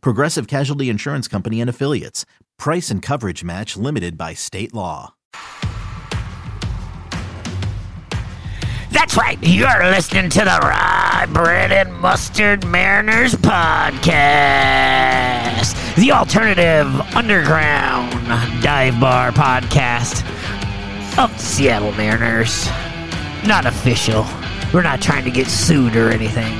Progressive Casualty Insurance Company and Affiliates. Price and coverage match limited by state law. That's right. You're listening to the Rye Bread and Mustard Mariners podcast, the alternative underground dive bar podcast of the Seattle Mariners. Not official. We're not trying to get sued or anything,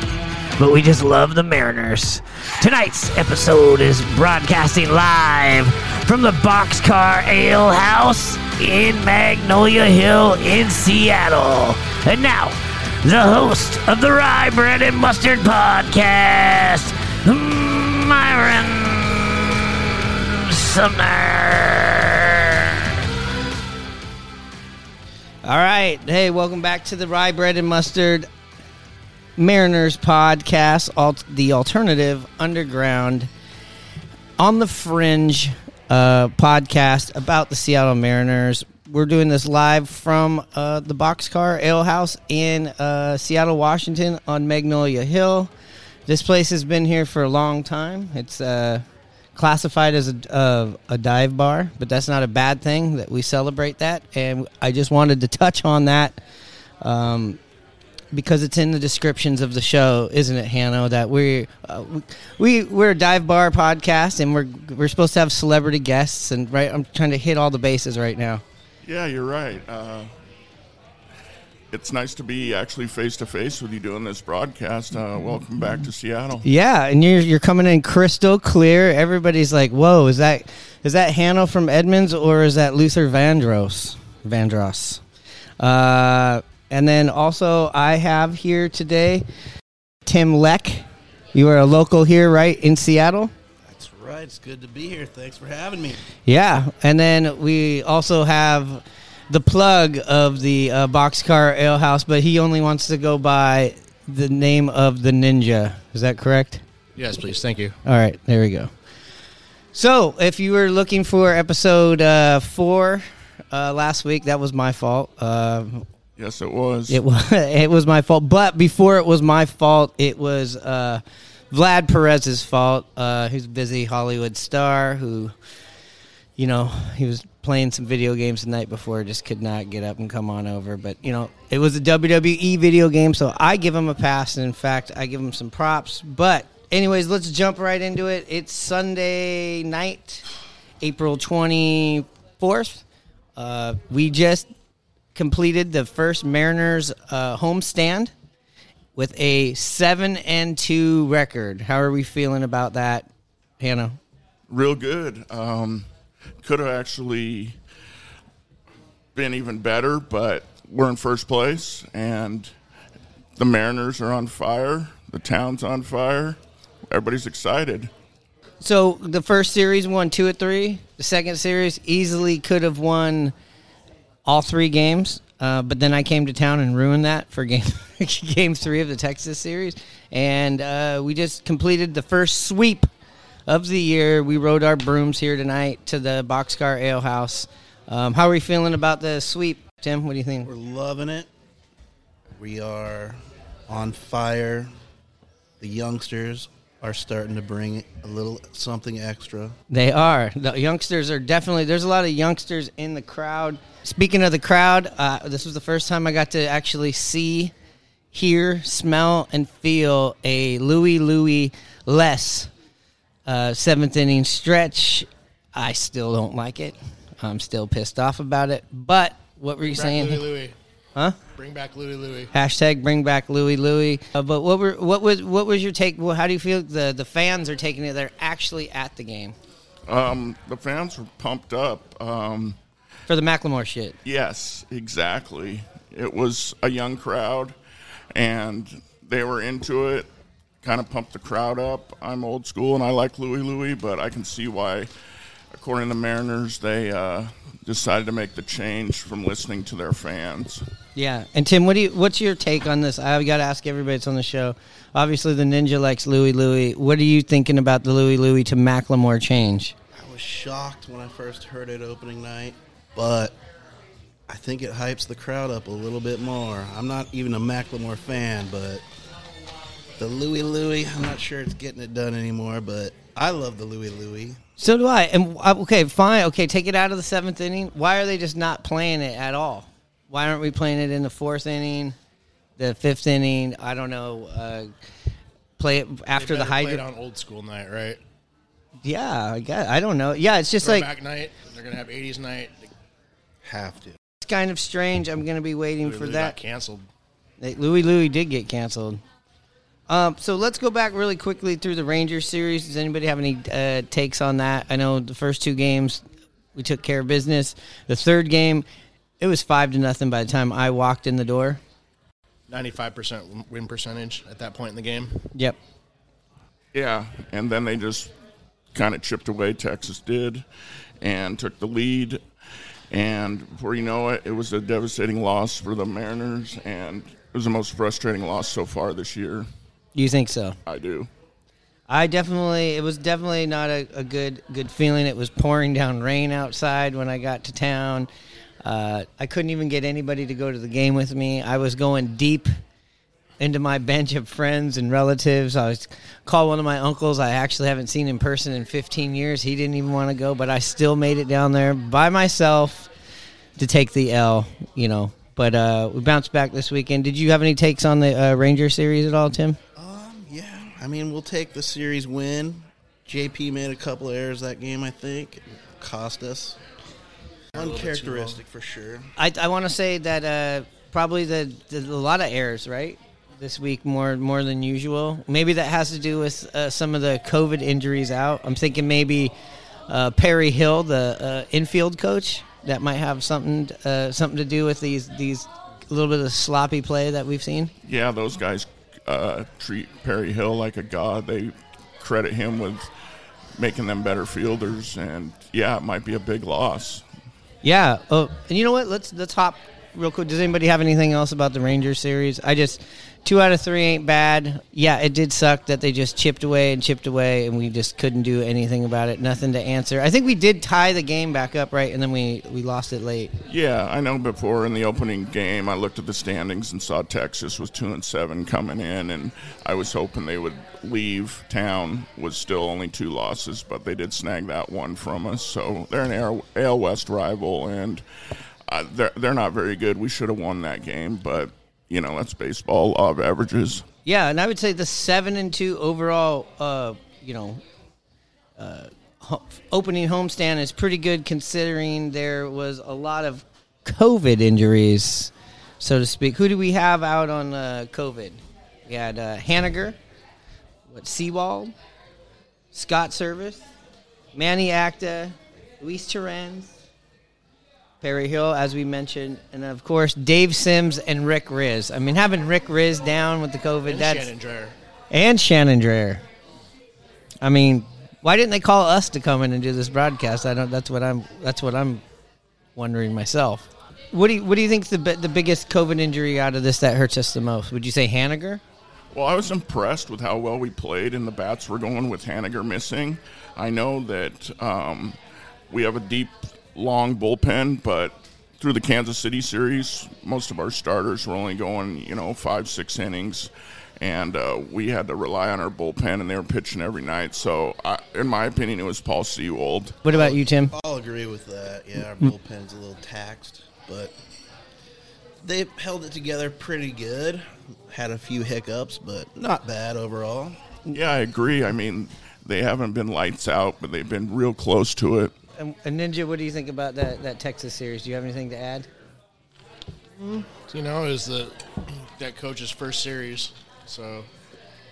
but we just love the Mariners. Tonight's episode is broadcasting live from the Boxcar Ale House in Magnolia Hill in Seattle. And now, the host of the Rye Bread and Mustard podcast, Myrone Sumner. All right. Hey, welcome back to the Rye Bread and Mustard Mariners podcast, alt- the alternative underground on the fringe uh, podcast about the Seattle Mariners. We're doing this live from uh, the Boxcar Ale House in uh, Seattle, Washington on Magnolia Hill. This place has been here for a long time. It's uh, classified as a, uh, a dive bar, but that's not a bad thing that we celebrate that. And I just wanted to touch on that um, because it's in the descriptions of the show, isn't it, Hano? That we uh, we we're a dive bar podcast, and we're we're supposed to have celebrity guests, and right, I'm trying to hit all the bases right now. Yeah, you're right. Uh, it's nice to be actually face to face with you doing this broadcast. Uh, welcome back to Seattle. Yeah, and you're you're coming in crystal clear. Everybody's like, "Whoa, is that is that Hano from Edmonds or is that Luther Vandross?" Vandross. Uh, and then also I have here today Tim Leck. You are a local here, right in Seattle. That's right. It's good to be here. Thanks for having me. Yeah, and then we also have the plug of the uh, Boxcar Ale House, but he only wants to go by the name of the Ninja. Is that correct? Yes, please. Thank you. All right, there we go. So, if you were looking for episode uh, four uh, last week, that was my fault. Uh, Yes, it was. it was it was my fault. But before it was my fault, it was uh, Vlad Perez's fault. Uh, he's a busy Hollywood star who, you know, he was playing some video games the night before, just could not get up and come on over. But you know, it was a WWE video game, so I give him a pass. And in fact, I give him some props. But anyways, let's jump right into it. It's Sunday night, April twenty fourth. Uh, we just completed the first Mariners uh, homestand with a seven and two record. How are we feeling about that, Hannah? Real good. Um, could have actually been even better, but we're in first place, and the Mariners are on fire. The town's on fire. Everybody's excited. So the first series won two or three. The second series easily could have won all three games. Uh, but then I came to town and ruined that for game game three of the Texas series, and uh, we just completed the first sweep of the year. We rode our brooms here tonight to the Boxcar Ale House. Um, how are we feeling about the sweep, Tim? What do you think? We're loving it. We are on fire. The youngsters are starting to bring a little something extra. They are. The youngsters are definitely. There's a lot of youngsters in the crowd. Speaking of the crowd, uh, this was the first time I got to actually see, hear, smell, and feel a Louie Louie less uh, seventh inning stretch. I still don't like it. I'm still pissed off about it. But what were you saying? Louie Louie. Huh? Bring back Louie Louie. Hashtag bring back Louie Louie. Uh, but what were what was what was your take? Well, how do you feel the the fans are taking it? They're actually at the game Um, the fans were pumped up. Um, for the Macklemore shit. Yes, exactly. It was a young crowd, and they were into it. Kind of pumped the crowd up. I'm old school, and I like Louie Louie, but I can see why according to the Mariners, they uh, decided to make the change from listening to their fans. Yeah, and Tim, what do you? What's your take on this? I've got to ask everybody that's on the show. Obviously, the Ninja likes Louie Louie. What are you thinking about the Louie Louie to Macklemore change? I was shocked when I first heard it opening night, but I think it hypes the crowd up a little bit more. I'm not even a Macklemore fan, but the Louie Louie, I'm not sure it's getting it done anymore, but I love the Louie Louie. So do I. And uh, okay, fine. Okay, take it out of the seventh inning. Why are they just not playing it at all? Why aren't we playing it in the fourth inning, the fifth inning? I don't know. Uh, play it after the They better play hydro. it on old school night, right? Yeah, I guess I don't know. Yeah, it's just like night. They're gonna have '80s night. Have to. it's kind of strange. I'm going to be waiting for Literally that. got canceled. They- Louie Louie did get canceled. Um, so let's go back really quickly through the Rangers series. Does anybody have any uh, takes on that? I know the first two games we took care of business. The third game, it was five to nothing by the time I walked in the door. 95% win percentage at that point in the game. Yep. Yeah, and then they just kind of chipped away. Texas did, and took the lead. And before you know it, it was a devastating loss for the Mariners, and it was the most frustrating loss so far this year. You think so? I do. I definitely. It was definitely not a, a good good feeling. It was pouring down rain outside when I got to town. Uh, I couldn't even get anybody to go to the game with me. I was going deep into my bench of friends and relatives. I was called one of my uncles. I actually haven't seen in person in 15 years. He didn't even want to go, but I still made it down there by myself to take the L. You know. But uh, we bounced back this weekend. Did you have any takes on the uh, Ranger series at all, Tim? Um, yeah. I mean, we'll take the series win. JP made a couple of errors that game, I think. It cost us. Uncharacteristic for sure. I, I want to say that uh, probably the, the a lot of errors right this week more more than usual. Maybe that has to do with uh, some of the COVID injuries out. I'm thinking maybe uh, Perry Hill, the uh, infield coach, that might have something uh, something to do with these these a little bit of sloppy play that we've seen. Yeah, those guys uh, treat Perry Hill like a god. They credit him with making them better fielders, and yeah, it might be a big loss. Yeah. Oh, and you know what? Let's let's hop real quick. Does anybody have anything else about the Rangers series? I just two out of three ain't bad. Yeah, it did suck that they just chipped away and chipped away, and we just couldn't do anything about it. Nothing to answer. I think we did tie the game back up right, and then we we lost it late. Yeah, I know. Before in the opening game, I looked at the standings and saw Texas was two and seven coming in, and I was hoping they would leave town. Was still only two losses, but they did snag that one from us. So they're an AL West rival, and uh, they're they're not very good. We should have won that game, but you know that's baseball law of averages. Yeah, and I would say the seven and two overall, uh, you know, uh, opening homestand is pretty good considering there was a lot of COVID injuries, so to speak. Who do we have out on uh, COVID? We had uh, Haniger, what Sewald, Scott Servais, Manny Acta, Luis Torrens, Perry Hill, as we mentioned, and of course Dave Sims and Rick Rizzs. I mean, having Rick Rizzs down with the COVID, And that's Shannon Drayer. and Shannon Drayer. I mean, why didn't they call us to come in and do this broadcast? I don't. That's what I'm. That's what I'm wondering myself. What do you What do you think the the biggest COVID injury out of this that hurts us the most? Would you say Haniger? Well, I was impressed with how well we played, and the bats were going with Haniger missing. I know that um, we have a deep, long bullpen, but through the Kansas City series, most of our starters were only going, you know, five, six innings, and uh, we had to rely on our bullpen, and they were pitching every night. So, I, in my opinion, it was Paul Sewald. What about you, Tim? I'll agree with that. Yeah, our bullpen's a little taxed, but they held it together pretty good. Had a few hiccups, but not bad overall. Yeah, I agree. I mean, they haven't been lights out, but they've been real close to it. And, and Ninja, what do you think about that that Texas series? Do you have anything to add? You know, is was the that coach's first series, so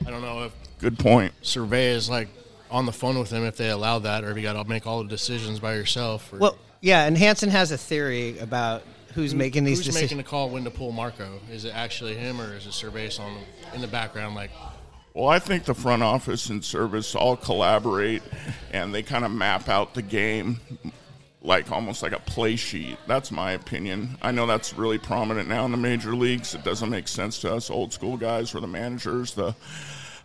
I don't know if Good point. Servais is like on the phone with him if they allow that, or if you got to make all the decisions by yourself. Or Well, yeah, and Hanson has a theory about who's making these decisions. who's decisions. making the call when to pull Marco? Is it actually him, or is it Servais on in the background? Like, Well, I think the front office and Servais all collaborate and they kind of map out the game like almost like a play sheet. That's my opinion. I know that's really prominent now in the major leagues. It doesn't make sense to us old school guys or the managers. The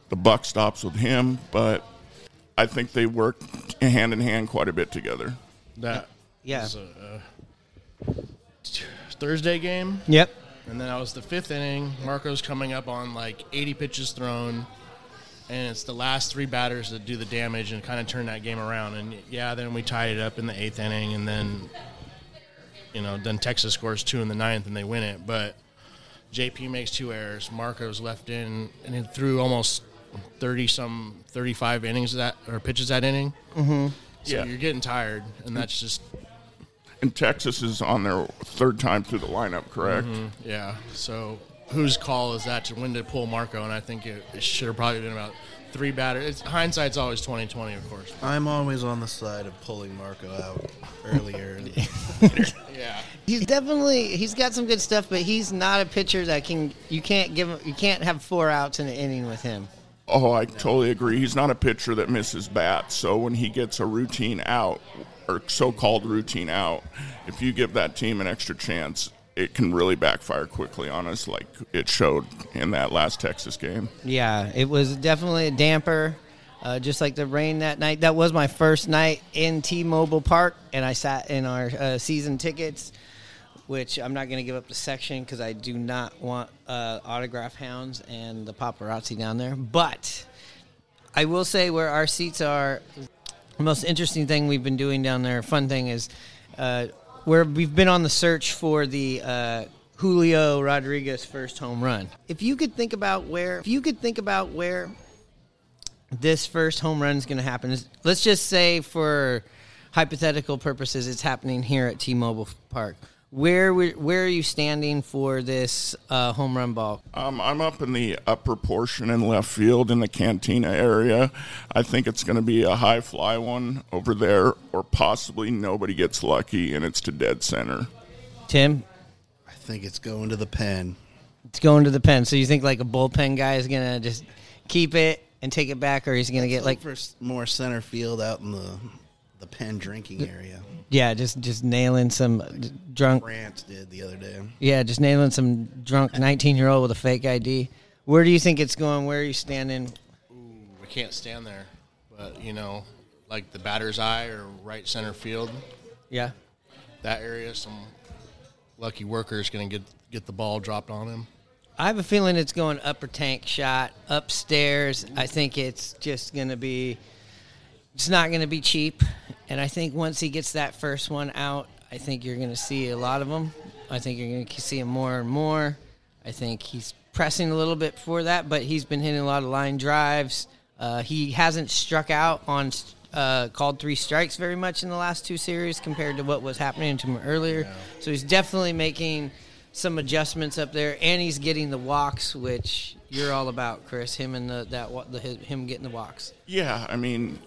the buck stops with him, but I think they work hand in hand quite a bit together. That Yeah. was a, uh, Thursday game, Yep. and then I was the fifth inning. Marco's coming up on like 80 pitches thrown, and it's the last three batters that do the damage and kind of turn that game around. And yeah, then we tied it up in the eighth inning, and then you know, then Texas scores two in the ninth, and they win it. But JP makes two errors. Marco's left in, and he threw almost 30 some 35 innings of that or pitches that inning. Mm-hmm. So Yeah. you're getting tired, and that's just And Texas is on their third time through the lineup, correct? Yeah. So whose call is that to when to pull Marco? And I think it, it should have probably been about three batters. It's, hindsight's always twenty twenty, of course. I'm always on the side of pulling Marco out earlier. Yeah. He's definitely he's got some good stuff, but he's not a pitcher that can you can't give him you can't have four outs in an inning with him. Oh, I totally agree. He's not a pitcher that misses bats. So when he gets a routine out, or so-called routine out, if you give that team an extra chance, it can really backfire quickly on us, like it showed in that last Texas game. Yeah, it was definitely a damper, uh, just like the rain that night. That was my first night in T-Mobile Park, and I sat in our uh, season tickets, which I'm not going to give up the section because I do not want uh, autograph hounds and the paparazzi down there. But I will say where our seats are. The most interesting thing we've been doing down there, fun thing is, uh, where we've been on the search for the uh, Julio Rodriguez first home run. If you could think about where, if you could think about where this first home run is going to happen, let's just say for hypothetical purposes, it's happening here at T-Mobile Park. Where where are you standing for this uh, home run ball? Um, I'm up in the upper portion in left field in the cantina area. I think it's going to be a high fly one over there, or possibly nobody gets lucky and it's to dead center. Tim, I think it's going to the pen. it's going to the pen. So you think like a bullpen guy is going to just keep it and take it back, or he's going to get like for more center field out in the the pen drinking area. yeah, just just nailing some drunk France did the other day. Yeah, just nailing some drunk 19 year old with a fake ID. Where do you think it's going? Where are you standing? I can't stand there, but you know, like the batter's eye or right center field, Yeah. that area, some lucky worker is going to get get the ball dropped on him. I have a feeling it's going upper tank shot, upstairs. I think it's just going to be, it's not going to be cheap. And I think once he gets that first one out, I think you're going to see a lot of them. I think you're going to see him more and more. I think he's pressing a little bit for that, but he's been hitting a lot of line drives. Uh, he hasn't struck out on uh, called three strikes very much in the last two series compared to what was happening to him earlier. So he's definitely making some adjustments up there, and he's getting the walks, which you're all about, Chris. Him and the that the him getting the walks. Yeah, I mean,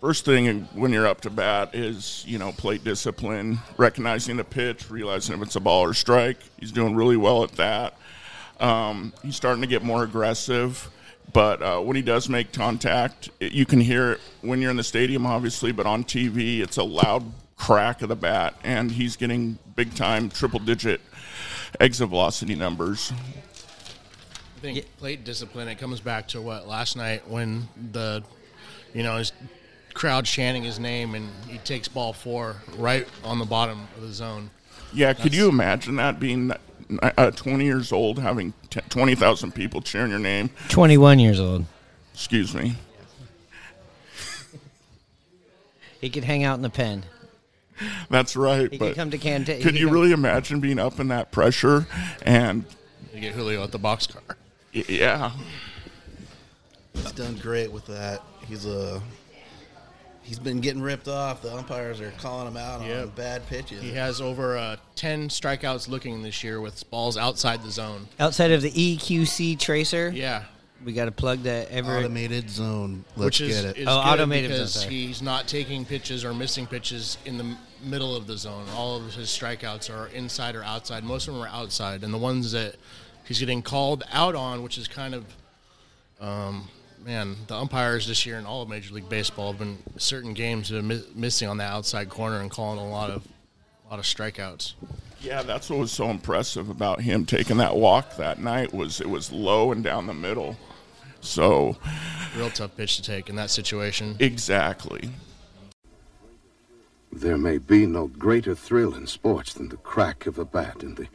first thing when you're up to bat is you know plate discipline, recognizing the pitch, realizing if it's a ball or strike. He's doing really well at that. Um, he's starting to get more aggressive, but uh, when he does make contact, it, you can hear it when you're in the stadium, obviously, but on TV, it's a loud crack of the bat, and he's getting big time triple digit exit velocity numbers. I think plate discipline. It comes back to what last night when the, you know, his crowd chanting his name and he takes ball four right on the bottom of the zone. Yeah, could you imagine that being uh, 20 years old, having t- 20,000 people cheering your name? 21 years old. Excuse me. He could hang out in the pen. That's right. He but could come to Canta- he Could could you come- really imagine being up in that pressure? And You get Julio at the boxcar. y- yeah, He's done great with that. He's a he's been getting ripped off. The umpires are calling him out on bad pitches. He has over uh, 10 strikeouts looking this year with balls outside the zone. Outside of the EQC tracer, Yeah. we got to plug that every. Automated zone. Let's which is, get it. is Oh, good automated zone, because sorry. he's not taking pitches or missing pitches in the middle of the zone. All of his strikeouts are inside or outside. Most of them are outside, and the ones that he's getting called out on, which is kind of um, man, the umpires this year in all of Major League Baseball have been certain games have been mi- missing on the outside corner and calling a lot of a lot of strikeouts. Yeah, that's what was so impressive about him taking that walk that night was it was low and down the middle. So Real tough pitch to take in that situation. exactly. There may be no greater thrill in sports than the crack of a bat and the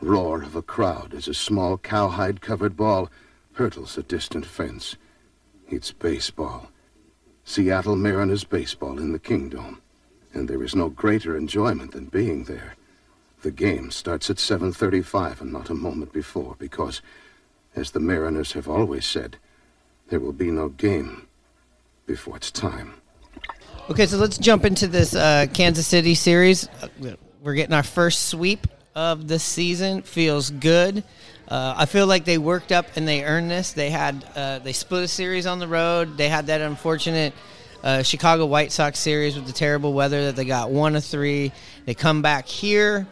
roar of a crowd as a small cowhide covered ball hurtles a distant fence. It's baseball. Seattle Mariners baseball in the Kingdom. And there is no greater enjoyment than being there. The game starts at 7:35 and not a moment before because as the Mariners have always said, there will be no game before it's time. Okay, so let's jump into this uh, Kansas City series. Uh, We're getting our first sweep of the season. Feels good. Uh, I feel like they worked up and they earned this. They had uh, they split a series on the road. They had that unfortunate uh, Chicago White Sox series with the terrible weather that they got one of three. They come back here.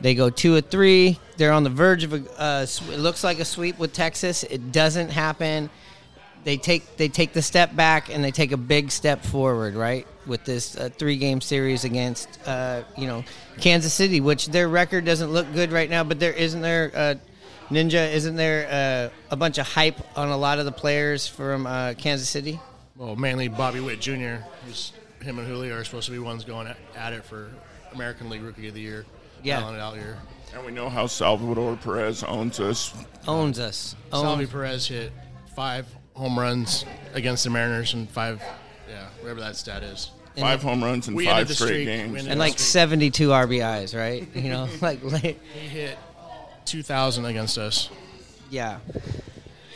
They go two of three. They're on the verge of a. Uh, it looks like a sweep with Texas. It doesn't happen they take they take the step back and they take a big step forward, right? With this uh, three game series against uh, you know Kansas City, which their record doesn't look good right now, but there isn't there uh, Ninja isn't there uh, a bunch of hype on a lot of the players from uh, Kansas City? Well, mainly Bobby Witt Jr. Who's him and Julio are supposed to be ones going at, at it for American League Rookie of the Year. Yeah. it out here. And we know how Salvador Perez owns us. Owns us. Salvy Perez hit five home runs against the Mariners and five, yeah, whatever that stat is. Five home runs in five straight streak. Games. and like seventy two RBIs, right? You know, like like- He hit 2,000 against us. yeah.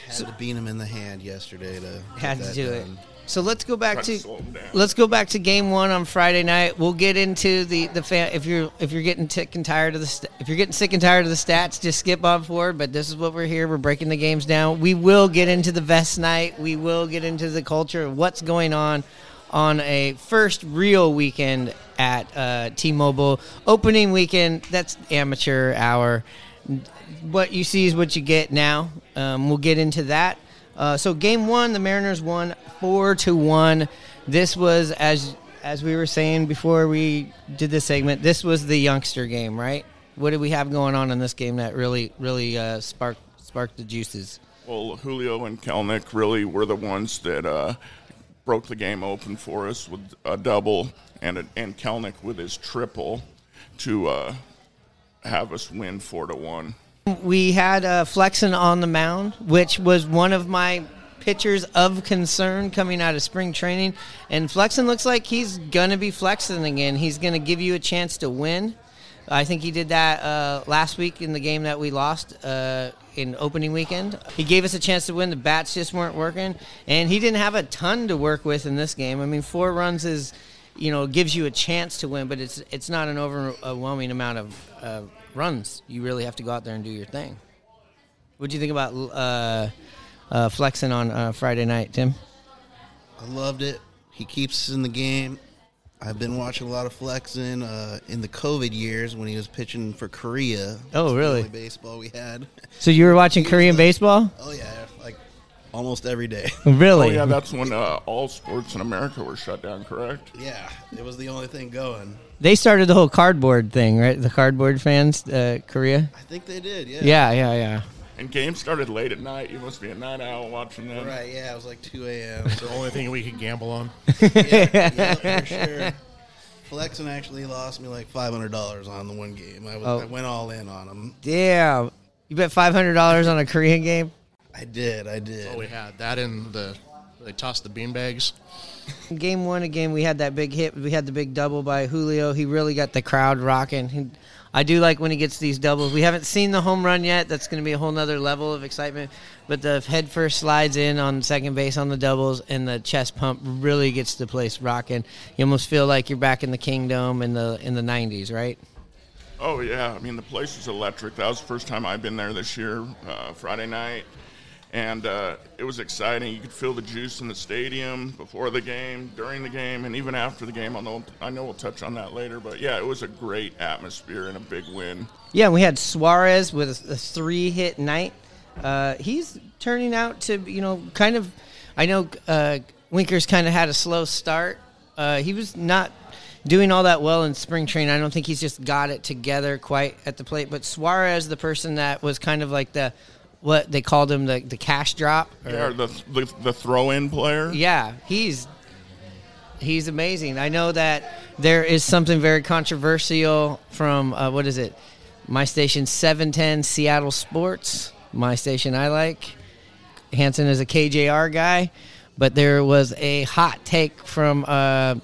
Had to beat him in the hand yesterday to had to that do it. So let's go back to to slow 'em down. let's go back to game one on Friday night. We'll get into the the fan. If you're if you're getting sick and tired of the st- if you're getting sick and tired of the stats, just skip on forward. But this is what we're here. We're breaking the games down. We will get into the vest night. We will get into the culture of what's going on on a first real weekend at uh, T-Mobile opening weekend. That's amateur hour what you see is what you get now. Um, we'll get into that. Uh, so game one, the Mariners won four to one. This was as as we were saying before we did this segment. This was the youngster game, right? What did we have going on in this game that really really uh, sparked sparked the juices? Well, Julio and Kelenic really were the ones that uh, broke the game open for us with a double and a, and Kelenic with his triple to uh, have us win four to one. We had uh, Flexen on the mound, which was one of my pitchers of concern coming out of spring training. And Flexen looks like he's going to be flexing again. He's going to give you a chance to win. I think he did that uh, last week in the game that we lost uh, in opening weekend. He gave us a chance to win. The bats just weren't working, and he didn't have a ton to work with in this game. I mean, four runs is, you know, gives you a chance to win, but it's it's not an overwhelming amount of uh, runs. You really have to go out there and do your thing. What do you think about uh, uh, Flexen on uh, Friday night, Tim? I loved it. He keeps us in the game. I've been watching a lot of Flexen uh, in the COVID years when he was pitching for Korea. Oh, really? only baseball we had. So you were watching Korean baseball? Oh yeah, like almost every day. Really? Oh yeah, that's when uh, all sports in America were shut down. Correct? yeah, it was the only thing going. they started the whole cardboard thing, right? The cardboard fans, uh, Korea. I think they did. Yeah. Yeah, yeah, yeah. And games started late at night. You must be a night owl watching them. Right. Yeah. It was like 2 a.m. The only thing we could gamble on. yeah, yeah, for sure. Flexen actually lost me like five hundred dollars on the one game. I was Oh. I went all in on him. Damn. You bet five hundred dollars on a Korean game? I did. I did. Oh, we had that in the. They tossed the beanbags. Game one again, we had that big hit. We had the big double by Julio. He really got the crowd rocking. He, I do like when he gets these doubles. We haven't seen the home run yet. That's going to be a whole nother level of excitement. But the head first slides in on second base on the doubles, and the chest pump really gets the place rocking. You almost feel like you're back in the Kingdom in the in the '90s, right? Oh yeah, I mean the place was electric. That was the first time I've been there this year, uh, Friday night, and uh, it was exciting. You could feel the juice in the stadium before the game, during the game, and even after the game. I know I know we'll touch on that later, but yeah, it was a great atmosphere and a big win. Yeah, we had Suarez with a, three hit night. Uh, he's turning out to, you know, kind of I know uh, Winkers kind of had a slow start. Uh, he was not doing all that well in spring training. I don't think he's just got it together quite at the plate. But Suarez, the person that was kind of like the what they called him the the cash drop. or- Yeah, the the, the throw-in player. yeah, he's he's amazing. I know that there is something very controversial from uh, what is it? My station seven ten Seattle Sports. My station I like. Hanson is a KJR guy, but there was a hot take from uh,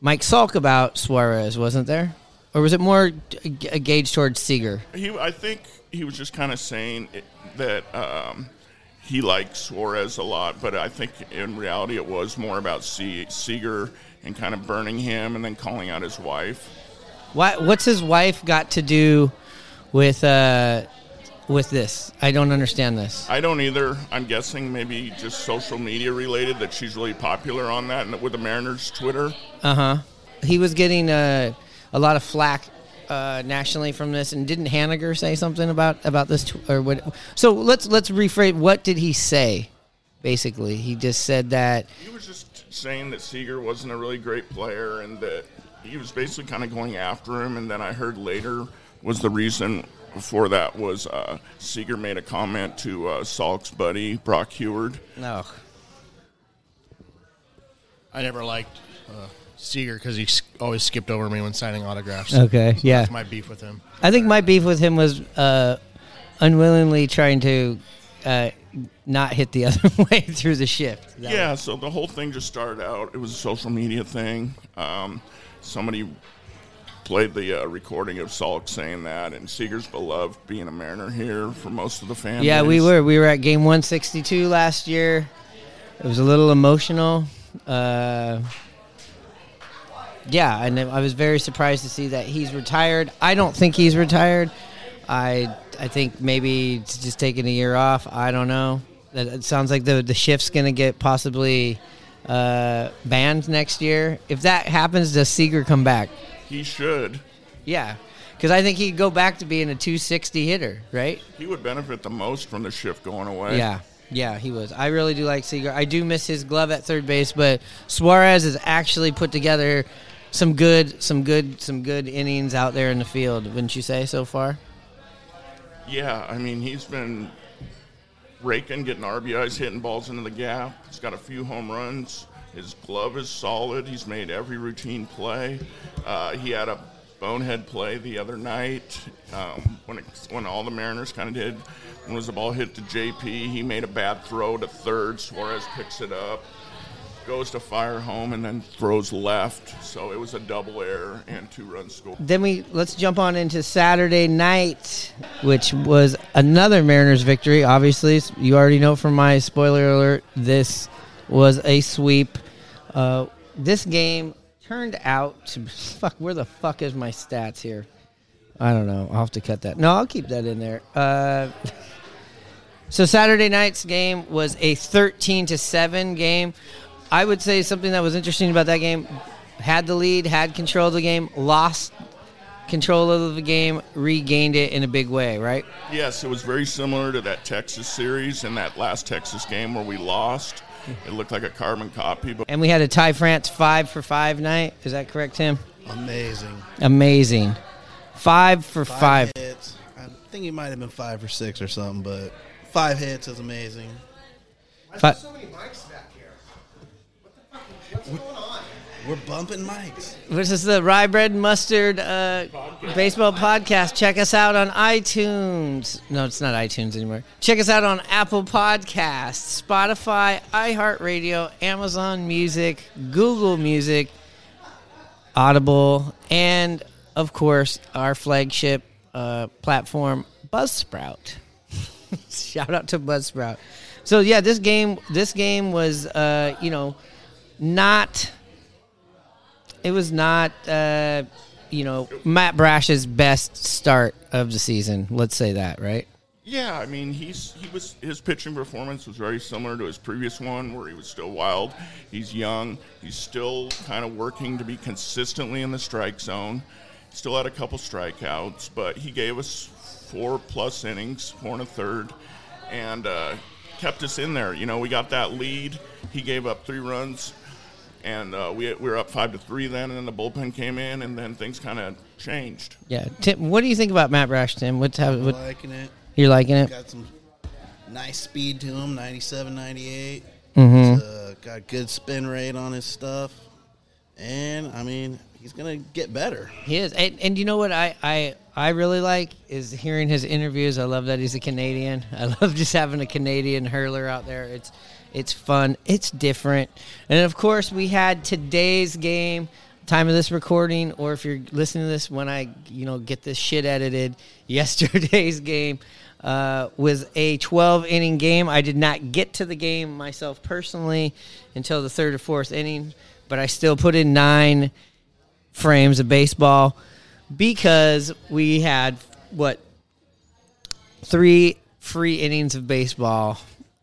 Mike Salk about Suarez, wasn't there? Or was it more g- g- gauged towards Seager? He, I think he was just kind of saying it, that um, he likes Suarez a lot, but I think in reality it was more about Se- Seager and kind of burning him and then calling out his wife. Why, what's his wife got to do with uh, with this? I don't understand this. I don't either. I'm guessing maybe just social media related that she's really popular on that and with the Mariners Twitter. Uh huh. He was getting uh, a lot of flack uh, nationally from this, and didn't Haniger say something about about this? Tw- or what? So let's let's rephrase. What did he say? Basically, he just said that. He was just saying that Seager wasn't a really great player and that he was basically kind of going after him. And then I heard later was the reason for that was uh, Seager made a comment to uh, Salk's buddy Brock Huard. No. I never liked uh, Seager because he always skipped over me when signing autographs. Okay. So Yeah. That's my beef with him. I think my beef with him was uh, unwillingly trying to uh, not hit the other way through the shift. That Yeah, so the whole thing just started out. It was a social media thing. Um, somebody played the uh, recording of Salk saying that, and Seager's beloved being a Mariner here for most of the fan Yeah, we were. We were at game 162 last year. It was a little emotional. Uh, yeah, and I was very surprised to see that he's retired. I don't think he's retired. I I think maybe it's just taking a year off. I don't know. That- It sounds like the the shift's going to get possibly uh, banned next year. If that happens, does Seager come back? He should. Yeah, because I think he'd go back to being a 260 hitter, right? He would benefit the most from the shift going away. Yeah, yeah, he was. I really do like Seager. I do miss his glove at third base, but Suarez has actually put together some good, some good, some good innings out there in the field. Wouldn't you say so far? Yeah, I mean, he's been raking, getting RBIs, hitting balls into the gap. He's got a few home runs. His glove is solid. He's made every routine play. Uh, he had a bonehead play the other night um, when it, when all the Mariners kind of did. When was the ball hit to JP? He made a bad throw to third. Suarez picks it up, goes to fire home, and then throws left. So it was a double error and two runs scored. Then we let's jump on into Saturday night, which was another Mariners victory. Obviously, you already know from my spoiler alert, this was a sweep. Uh, this game turned out to fuck. Where the fuck is my stats here? I don't know. I'll have to cut that. No, I'll keep that in there. Uh, so Saturday night's game was a 13 to 7 game. I would say something that was interesting about that game had the lead, had control of the game, lost control of the game, regained it in a big way, right? Yes, it was very similar to that Texas series and that last Texas game where we lost. It looked like a carbon copy, but And we had a Ty France 5 for 5 night. Is that correct, Tim? Amazing. Amazing. 5 for 5. hits. I think he might have been five or six or something, but five hits is amazing. Fi- We're bumping mics. This is the Rye Bread and Mustard uh, Baseball Podcast. Check us out on iTunes. No, it's not iTunes anymore. Check us out on Apple Podcasts, Spotify, iHeartRadio, Amazon Music, Google Music, Audible, and of course our flagship uh, platform, Buzzsprout. Shout out to Buzzsprout. So yeah, this game, this game was, uh, you know, not it was not uh, you know Matt Brash's best start of the season. Let's say that, right? yeah, I mean, he's he was his pitching performance was very similar to his previous one, where he was still wild. He's young. He's still kind of working to be consistently in the strike zone. Still had a couple strikeouts, but he gave us four plus innings, four and a third, and uh, kept us in there. You know, we got that lead. He gave up three runs, and uh, we, we were up five to three then, and then the bullpen came in, and then things kind of changed. Yeah, Tim. What do you think about Matt Brash, Tim? What's how? What, Liking it. you're liking it? Got some nice speed to him, 97, 98. Mm-hmm. Uh, got good spin rate on his stuff. And, I mean, he's going to get better. He is, and, and you know what I, I I really like is hearing his interviews. I love that he's a Canadian. I love just having a Canadian hurler out there. It's it's fun. It's different, and of course we had today's game. Time of this recording, or if you're listening to this when I you know get this shit edited, yesterday's game uh, was a 12 inning game. I did not get to the game myself personally until the third or fourth inning, but I still put in nine frames of baseball because we had what three free innings of baseball,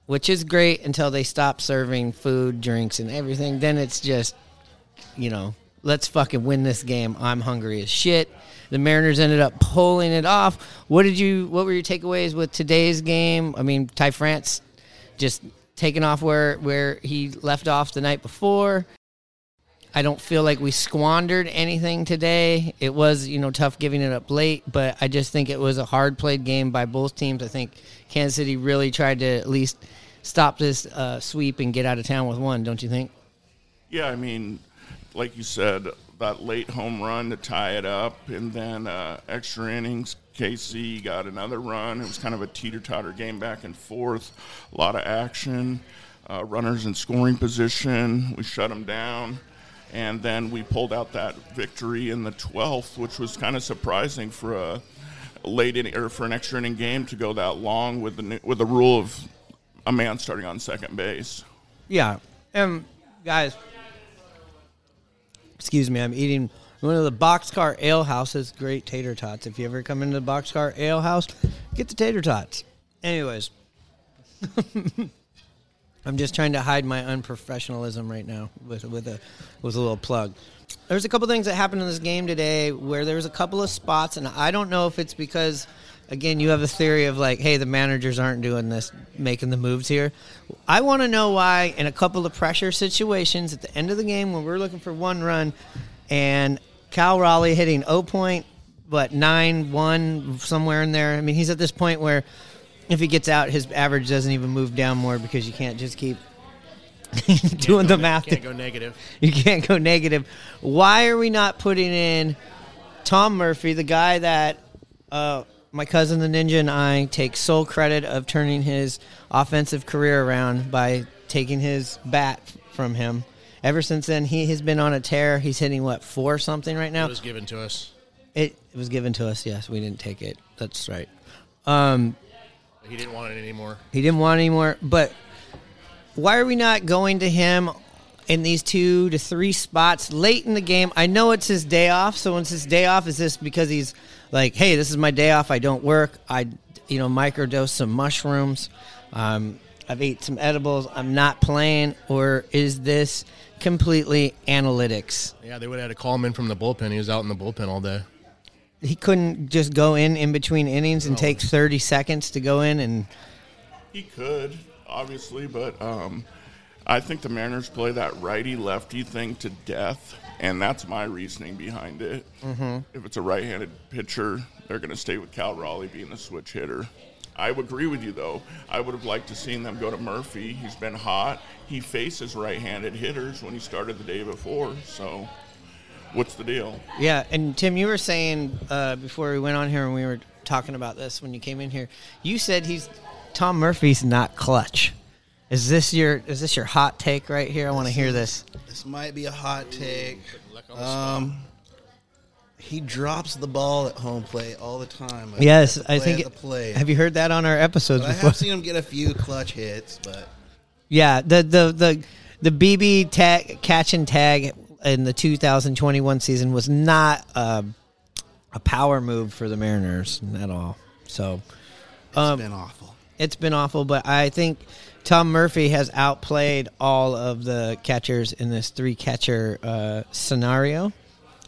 which is great until they stop serving food, drinks, and everything. Then it's just, you know, let's fucking win this game. I'm hungry as shit. The Mariners ended up pulling it off. What did you? What were your takeaways with today's game? I mean, Ty France just taking off where where he left off the night before. I don't feel like we squandered anything today. It was, you know, tough giving it up late, but I just think it was a hard played game by both teams. I think Kansas City really tried to at least stop this uh, sweep and get out of town with one, don't you think? Yeah, I mean, like you said, that late home run to tie it up, and then uh, extra innings. KC got another run. It was kind of a teeter totter game back and forth, a lot of action, uh, runners in scoring position. We shut them down, and then we pulled out that victory in the 12th, which was kind of surprising for a late in, or for an extra inning game to go that long with the with the rule of a man starting on second base. Yeah. and guys, excuse me, I'm eating one of the Boxcar Ale House's great tater tots. If you ever come into the Boxcar Ale House, get the tater tots. Anyways, I'm just trying to hide my unprofessionalism right now with with a with a little plug. There's a couple things that happened in this game today where there was a couple of spots, and I don't know if it's because, again, you have a theory of like, hey, the managers aren't doing this, making the moves here. I want to know why in a couple of pressure situations at the end of the game when we're looking for one run, and Cal Raleigh hitting 0 point, but nine one somewhere in there. I mean, he's at this point where if he gets out, his average doesn't even move down more because you can't just keep doing the math. Can't go negative. You can't go negative. Why are we not putting in Tom Murphy, the guy that uh, my cousin the Ninja and I take sole credit of turning his offensive career around by taking his bat from him? Ever since then, he has been on a tear. He's hitting what four something right now. It was given to us. It, it was given to us. Yes, we didn't take it. That's right. Um, He didn't want it anymore. he didn't want any more. But why are we not going to him in these two to three spots late in the game? I know it's his day off. So when it's his day off, is this because he's like, hey, this is my day off. I don't work. I, you know, microdose some mushrooms. Um, I've ate some edibles. I'm not playing. Or is this completely analytics? Yeah, they would have had to call him in from the bullpen. He was out in the bullpen all day. He couldn't just go in in between innings and take 30 seconds to go in and He could, obviously, but um, I think the Mariners play that righty lefty thing to death, and that's my reasoning behind it. Mm-hmm. If it's a right handed pitcher, they're going to stay with Cal Raleigh being the switch hitter. I would agree with you, though. I would have liked to seen them go to Murphy. He's been hot. He faces right handed hitters when he started the day before, so what's the deal? Yeah, and Tim, you were saying uh, before we went on here and we were talking about this when you came in here, you said he's Tom Murphy's not clutch. Is this your is this your hot take right here? I want to hear this. This might be a hot take. Um, he drops the ball at home plate all the time. Like, Yes, the I think. at the play. Have you heard that on our episodes But I have seen him get a few clutch hits, but Yeah, the the the the BB tag catch and tag in the 2021 season was not um, a power move for the Mariners at all. So it's Um, been awful. it's been awful, but I think Tom Murphy has outplayed all of the catchers in this three catcher uh, scenario.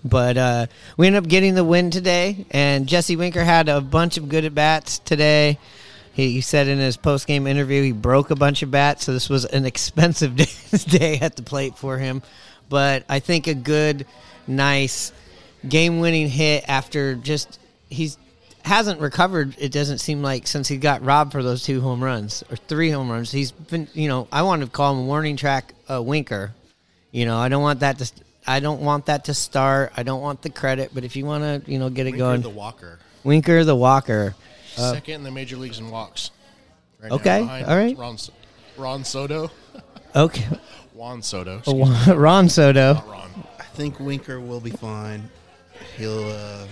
But uh, we ended up getting the win today, and Jesse Winker had a bunch of good at bats today. He, he said in his post game interview he broke a bunch of bats, so this was an expensive day, day at the plate for him. But I think a good, nice game winning hit after just he's hasn't recovered. It doesn't seem like since he got robbed for those two home runs or three home runs. He's been, you know, I want to call him a warning track uh, winker. You know, I don't want that to. I don't want that to start. I don't want the credit. But if you want to, you know, get it Winker going, the Walker. Winker the Walker. Second in the major leagues in walks. Right Okay, behind all right. Ron, Ron Soto. Okay, Juan Soto. excuse Ron Soto. not Ron. I think Winker will be fine. He'll uh,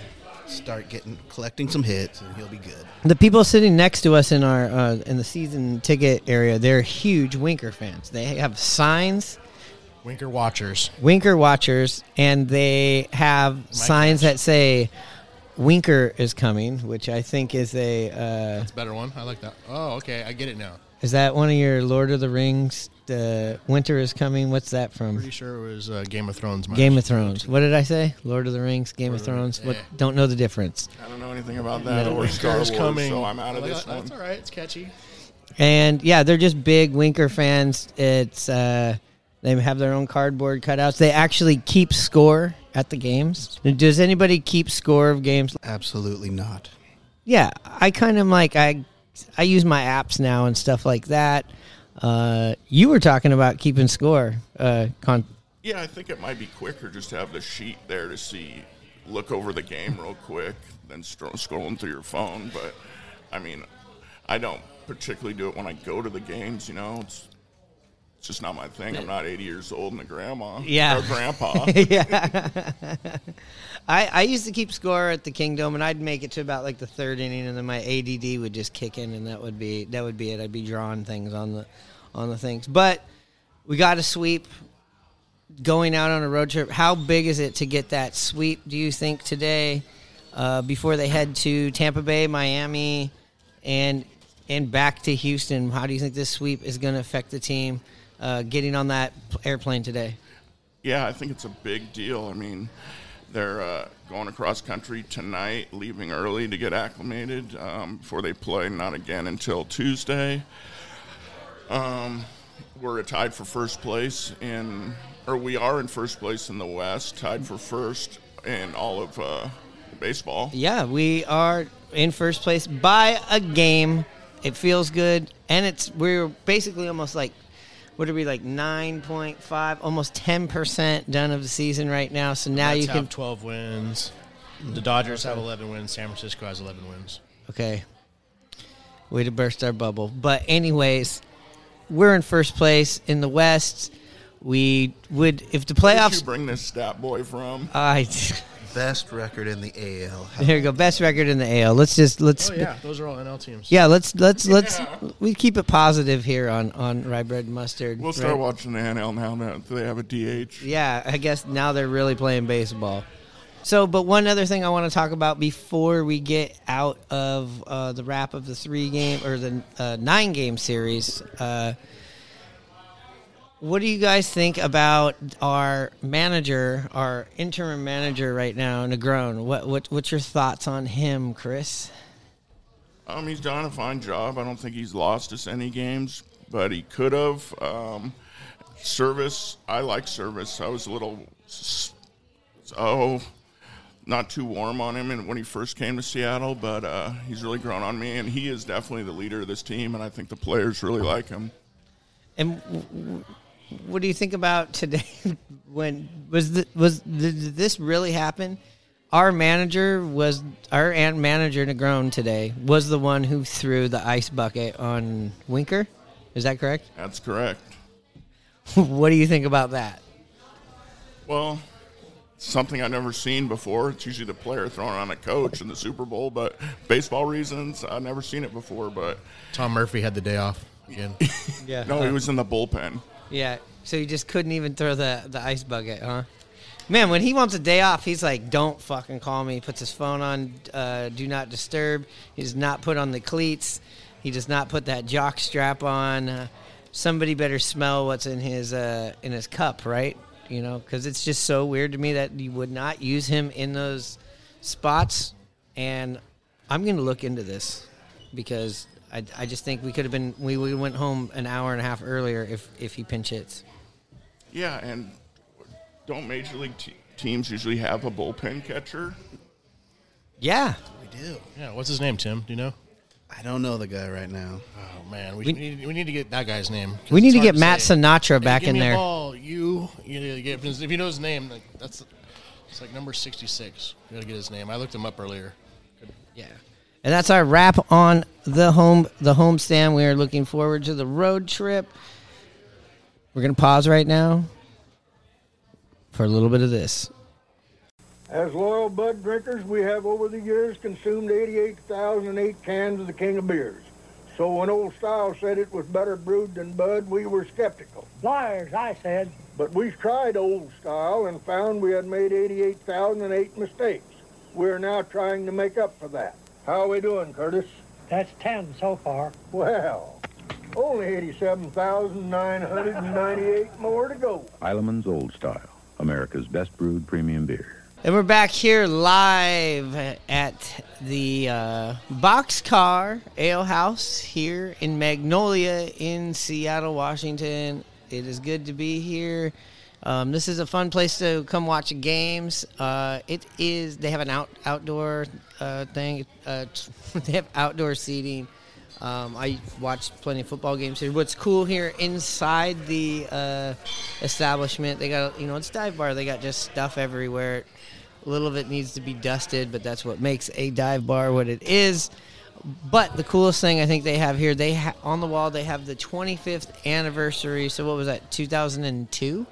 start getting collecting some hits, and he'll be good. The people sitting next to us in our uh, in the season ticket area, they're huge Winker fans. They have signs, Winker Watchers. Winker watchers, and they have signs that say Winker is coming, which I think is a uh, It's a better one. I like that. Oh, okay. I get it now. is that one of your Lord of the Rings? The Winter is coming. What's that from? Pretty sure it was uh, Game of Thrones. match. Game of Thrones. What did I say? Lord of the Rings, Game of Thrones. What? Yeah. Don't know the difference. I don't know anything about that or Winker Star is Wars, coming. so I'm out of this that. one. That's all right. It's catchy. And yeah, they're just big Winker fans. It's uh, they have their own cardboard cutouts. They actually keep score at the games. Does anybody keep score of games? Absolutely not. Yeah, I kind of like I I use my apps now and stuff like that. Uh, you were talking about keeping score. Uh, con- Yeah, I think it might be quicker just to have the sheet there to see, look over the game real quick, than scrolling through your phone. But I mean, I don't particularly do it when I go to the games. You know, it's just not my thing. I'm not 80 years old and a grandma. Yeah. or grandpa. yeah. I, I used to keep score at the Kingdom, and I'd make it to about like the third inning, and then my ADD would just kick in, and that would be that would be it. I'd be drawing things on the on the things. But we got a sweep going out on a road trip. How big is it to get that sweep? Do you think today, uh, before they head to Tampa Bay, Miami, and and back to Houston? How do you think this sweep is going to affect the team uh, getting on that airplane today? Yeah, I think it's a big deal. I mean, they're uh, going across country tonight, leaving early to get acclimated um, before they play. Not again until Tuesday. Um, we're tied for first place in, or we are in first place in the West, tied for first in all of uh, baseball. Yeah, we are in first place by a game. It feels good, and it's we're basically almost like what are we like nine point five, almost ten percent done of the season right now. So now Mets you can have 12 wins. The Dodgers have 11 wins. San Francisco has 11 wins. okay. Way to burst our bubble, but anyways, we're in first place in the West. We would if the Where did playoffs. you bring this stat boy from? I Best record in the AL. here you go, best record in the AL. Let's just let's Oh yeah, those are all NL teams. Yeah, let's let's let's we keep it positive here on on rye bread and mustard. We'll start right? watching the NL now that they have a DH. Yeah, I guess now they're really playing baseball. So, but one other thing I want to talk about before we get out of uh, the wrap of the three game or the uh, nine game series. Uh, what do you guys think about our manager, our interim manager right now, Negron? What what what's your thoughts on him, Chris? Um, he's done a fine job. I don't think he's lost us any games, but he could have. Um, Servais, I like Servais. I was a little, oh, not too warm on him and when he first came to Seattle, but uh, he's really grown on me, and he is definitely the leader of this team, and I think the players really like him. And what do you think about today? when was the, was the, did this really happen? Our manager was our ant manager Negron today was the one who threw the ice bucket on Winker. Is that correct? That's correct. what do you think about that? Well, something I've never seen before. It's usually the player throwing on a coach in the Super Bowl, but baseball reasons, I've never seen it before. But Tom Murphy had the day off again. Yeah. no, he was in the bullpen. Yeah. So you just couldn't even throw the the ice bucket, huh? Man, when he wants a day off, he's like, "Don't fucking call me." He puts his phone on uh, do not disturb. He does not put on the cleats. He does not put that jock strap on. Uh, somebody better smell what's in his uh, in his cup, right? You know, because it's just so weird to me that you would not use him in those spots. And I'm going to look into this because I, I just think we could have been we, we went home an hour and a half earlier if if he pinch hits. Yeah, and don't major league te- teams usually have a bullpen catcher? Yeah, We do. Yeah, what's his name, Tim? Do you know? I don't know the guy right now. Oh man, we, We- need, we need to get that guy's name. 'cause we need it's to hard get Matt say. Sinatra Hey, back give in me a there. ball, you, you need to get if you know his name. Like, that's it's like number sixty six. You gotta get his name. I looked him up earlier. Yeah. And that's our wrap on the home the homestand. We are looking forward to the road trip. We're gonna pause right now for a little bit of this. As loyal Bud drinkers, we have over the years consumed 88,008 cans of the King of Beers. So when Old Style said it was better brewed than Bud, we were skeptical. Liars, I said. But we've tried Old Style and found we had made 88,008 mistakes. We're now trying to make up for that. How are we doing, Curtis? That's 10 so far. Well, only 87,998 more to go. Heileman's Old Style, America's best brewed premium beer. And we're back here live at the uh, Boxcar Ale House here in Magnolia in Seattle, Washington. It is good to be here. Um, this is a fun place to come watch games. Uh, it is. They have an out outdoor uh, thing. Uh, they have outdoor seating. Um, I watched plenty of football games here. What's cool here inside the uh, establishment, they got you know it's dive bar. They got just stuff everywhere. A little of it needs to be dusted, but that's what makes a dive bar what it is. But the coolest thing I think they have here, they ha- on the wall they have the 25th anniversary. So what was that? 2002.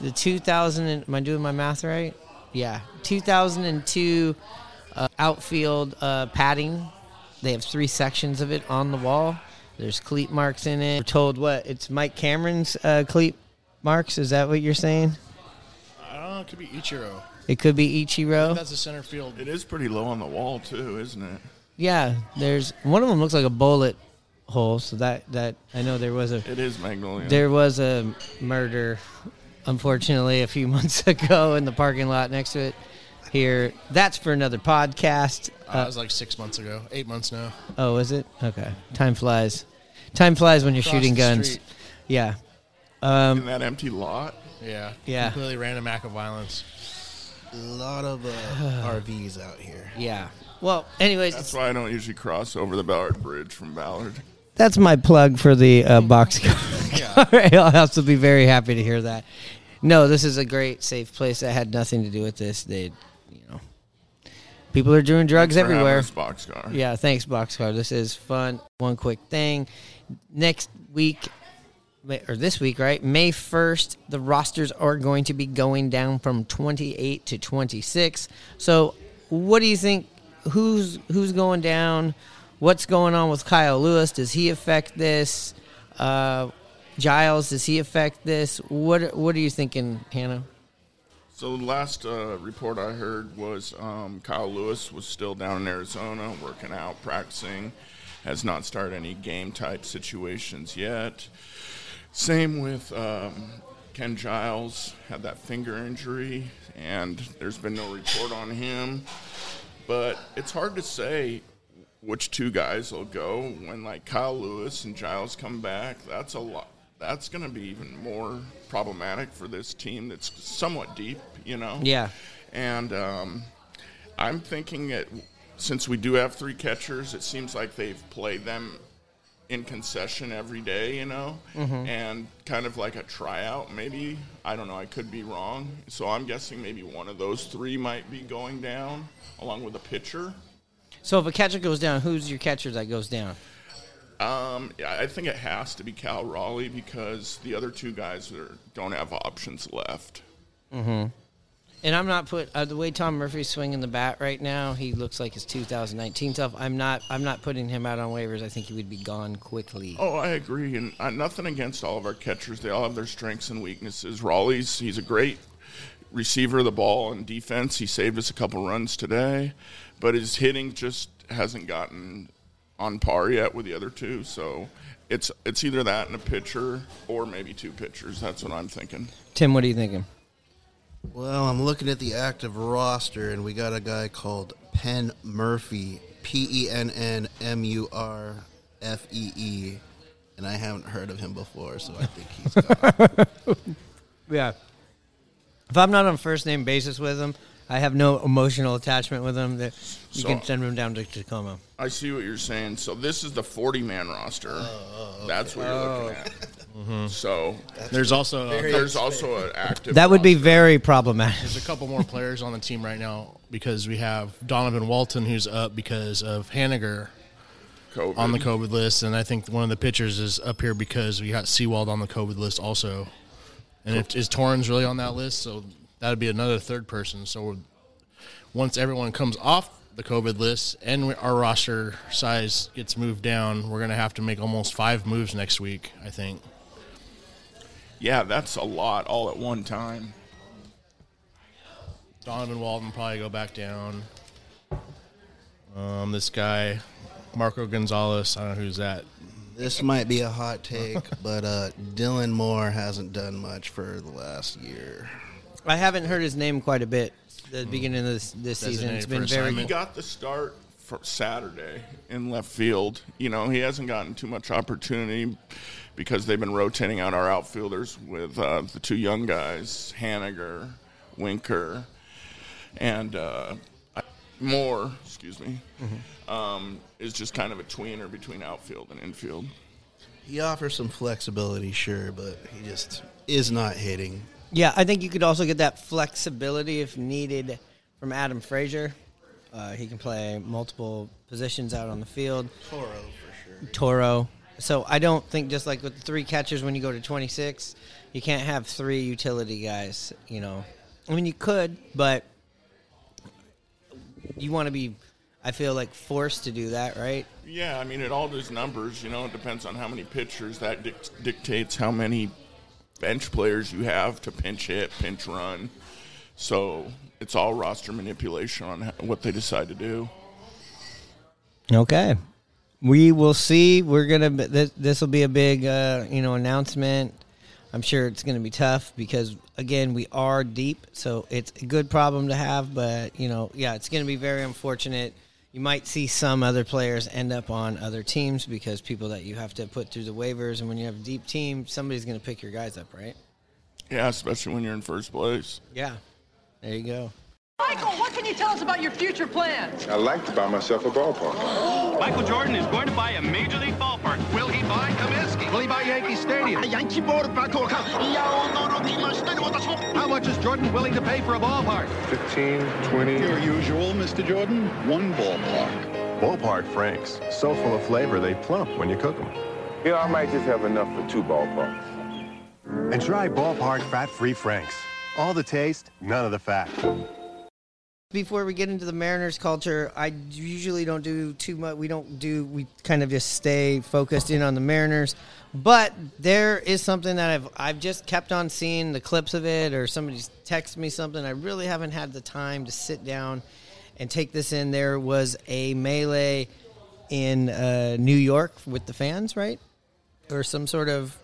The 2000. and- Am I doing my math right? Yeah, 2002 uh, outfield uh, padding. They have three sections of it on the wall. There's cleat marks in it. We're told what? It's Mike Cameron's uh, cleat marks. Is that what you're saying? I don't know. It could be Ichiro. It could be Ichiro. That's a center field. It is pretty low on the wall, too, isn't it? Yeah, there's one of them looks like a bullet hole. So that that I know there was a It is Magnolia. there was a murder, unfortunately, a few months ago in the parking lot next to it. Here, that's for another podcast. Uh, that was like six months ago, eight months now. Oh, is it? Okay. Time flies. Time flies when you're Across shooting guns. street. Yeah. in that empty lot. Yeah, Yeah. Completely random act of violence. A lot of uh, RVs out here. Yeah. Well, anyways, That's why I don't usually cross over the Ballard Bridge from Ballard. that's my plug for the uh, Boxcar. I'll also be very happy to hear that. No, this is a great, safe place that had nothing to do with this. They, you know, people are doing drugs Thanks for having everywhere. us, Boxcar. Yeah, thanks, Boxcar. This is fun. One quick thing. Next week, or this week, right? May 1st, the rosters are going to be going down from 28 to 26. So, what do you think? Who's who's going down? What's going on with Kyle Lewis? Does he affect this? Uh, Giles, does he affect this? What What are you thinking, Hano? So the last uh, report I heard was um, Kyle Lewis was still down in Arizona working out, practicing. Has not started any game type situations yet. Same with um, Ken Giles had that finger injury, and there's been no report on him. But it's hard to say which two guys will go when like Kyle Lewis and Giles come back. That's a lot. That's going to be even more problematic for this team that's somewhat deep, you know. Yeah. And um, I'm thinking that since we do have three catchers, it seems like they've played them in concession every day, you know, and kind of like a tryout. Maybe I don't know. I could be wrong. So I'm guessing maybe one of those three might be going down along with a pitcher. So, if a catcher goes down, who's your catcher that goes down? Um, I think it has to be Cal Raleigh because the other two guys are, don't have options left. And I'm not put uh, the way Tom Murphy's swinging the bat right now. He looks like his 2019 self. I'm not. I'm not putting him out on waivers. I think he would be gone quickly. Oh, I agree, and uh, nothing against all of our catchers. They all have their strengths and weaknesses. Raleigh's he's a great receiver of the ball and defense. He saved us a couple runs today, but his hitting just hasn't gotten on par yet with the other two. So it's it's either that and a pitcher, or maybe two pitchers. That's what I'm thinking. Tim, what are you thinking? Well, I'm looking at the active roster, and we got a guy called Penn Murfee, P E N N M U R F E E, and I haven't heard of him before, so I think he's gone. Yeah. If I'm not on first name basis with him, I have no emotional attachment with them. That you So- can send them down to Tacoma. I see what you're saying. So this is the 40 man roster. Oh, oh, oh, That's what you're looking at. Mm-hmm. So There's also a, there's also an active. That would be very problematic. there's a couple more players on the team right now because we have Donovan Walton who's up because of Haniger COVID. on the COVID list, and I think one of the pitchers is up here because we got Sewald on the COVID list also. And if, is Torrens really on that list? So that would be another third person. So once everyone comes off the COVID list and we, our roster size gets moved down, we're going to have to make almost five moves next week, I think. Yeah, that's a lot all at one time. Donovan Walton probably go back down. Um, this guy, Marco Gonzalez, I don't know who's that. This might be a hot take, but uh, Dylan Moore hasn't done much for the last year. I haven't heard his name quite a bit. The beginning of this this season, Designated it's for been very. He got the start for Saturday in left field. You know, he hasn't gotten too much opportunity because they've been rotating out our outfielders with uh, the two young guys, Haniger, Winker, and uh, Moore. Excuse me. Um, is just kind of a tweener between outfield and infield. He offers some flexibility, sure, but he just is not hitting. Yeah, I think you could also get that flexibility if needed from Adam Frazier. Uh, he can play multiple positions out on the field. Toro for sure. Toro. So I don't think just like with the three catchers when you go to 26, you can't have three utility guys, you know. I mean you could, but you want to be I feel like forced to do that, right? Yeah, I mean, it all does numbers. You know, it depends on how many pitchers. That dic- dictates how many bench players you have to pinch hit, pinch run. So it's all roster manipulation on what they decide to do. Okay. We will see. We're gonna. This this will be a big, uh, you know, announcement. I'm sure it's gonna be tough because again, we are deep, so it's a good problem to have. But you know, yeah, it's gonna be very unfortunate. You might see some other players end up on other teams because people that you have to put through the waivers, and when you have a deep team, somebody's gonna pick your guys up, right? Yeah, especially when you're in first place. Yeah. There you go. Michael, what can you tell us about your future plans? I like to buy myself a ballpark. Michael Jordan is going to buy a major league ballpark. Will he buy Comiskey? Will he buy Yankee Stadium? Yankee ballpark. How much is Jordan willing to pay for a ballpark? 15, 20. Your usual, Mr. Jordan. One ballpark. Ballpark Franks. So full of flavor, they plump when you cook them. Yeah, I might just have enough for two ballparks. And try Ballpark Fat-Free Franks. All the taste, none of the fat. Before we get into the Mariners culture, I usually don't do too much. We don't do. We kind of just stay focused in on the Mariners. But there is something that I've I've just kept on seeing the clips of it, or somebody's texted me something. I really haven't had the time to sit down and take this in. There was a melee in uh, New York with the fans, right, or some sort of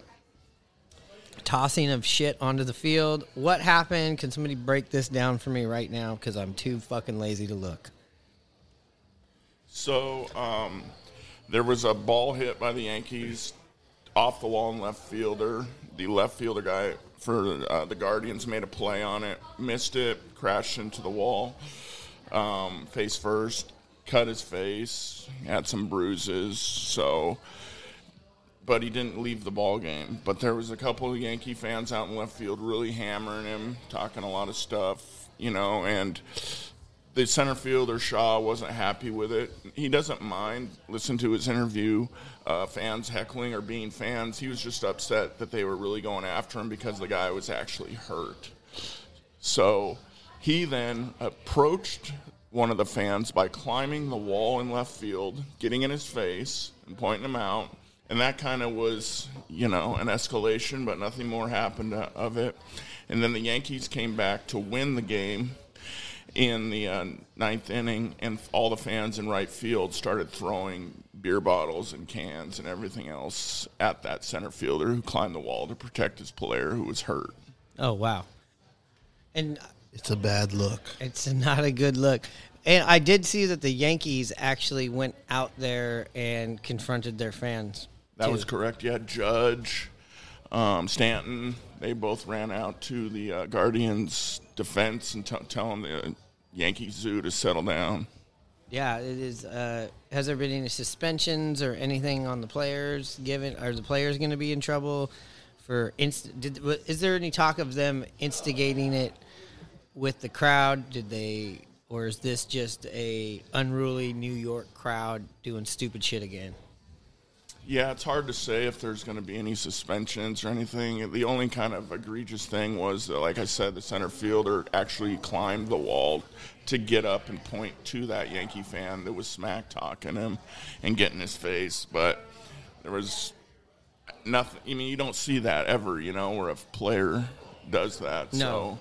tossing of shit onto the field. What happened? Can somebody break this down for me right now? Because I'm too fucking lazy to look. So um, there was a ball hit by the Yankees off the wall in left fielder. The left fielder guy for uh, the Guardians made a play on it, missed it, crashed into the wall, um, face first, cut his face, had some bruises. So, but he didn't leave the ball game. But there was a couple of Yankee fans out in left field really hammering him, talking a lot of stuff, you know, and the center fielder Straw wasn't happy with it. He doesn't mind. Listen to his interview. Uh, fans heckling or being fans. He was just upset that they were really going after him because the guy was actually hurt. So he then approached one of the fans by climbing the wall in left field, getting in his face and pointing him out. And that kind of was, you know, an escalation, but nothing more happened uh, of it. And then the Yankees came back to win the game in the uh, ninth inning, and all the fans in right field started throwing beer bottles and cans and everything else at that center fielder who climbed the wall to protect his player who was hurt. Oh wow! And It's a bad look. it's not a good look. and I did see that the Yankees actually went out there and confronted their fans. That was correct. Yeah, Judge, um, Stanton, they both ran out to the uh, Guardians' defense and t- telling the Yankee Zoo to settle down. Yeah, it is. Uh, has there been any suspensions or anything on the players? Given are the players going to be in trouble for? Inst- did, is there any talk of them instigating it with the crowd? Did they, or is this just a unruly New York crowd doing stupid shit again? Yeah, it's hard to say if there's going to be any suspensions or anything. The only kind of egregious thing was, that, like I said, the center fielder actually climbed the wall to get up and point to that Yankee fan that was smack talking him and getting his face. But there was nothing. I mean, you don't see that ever, you know, where a player does that. No. So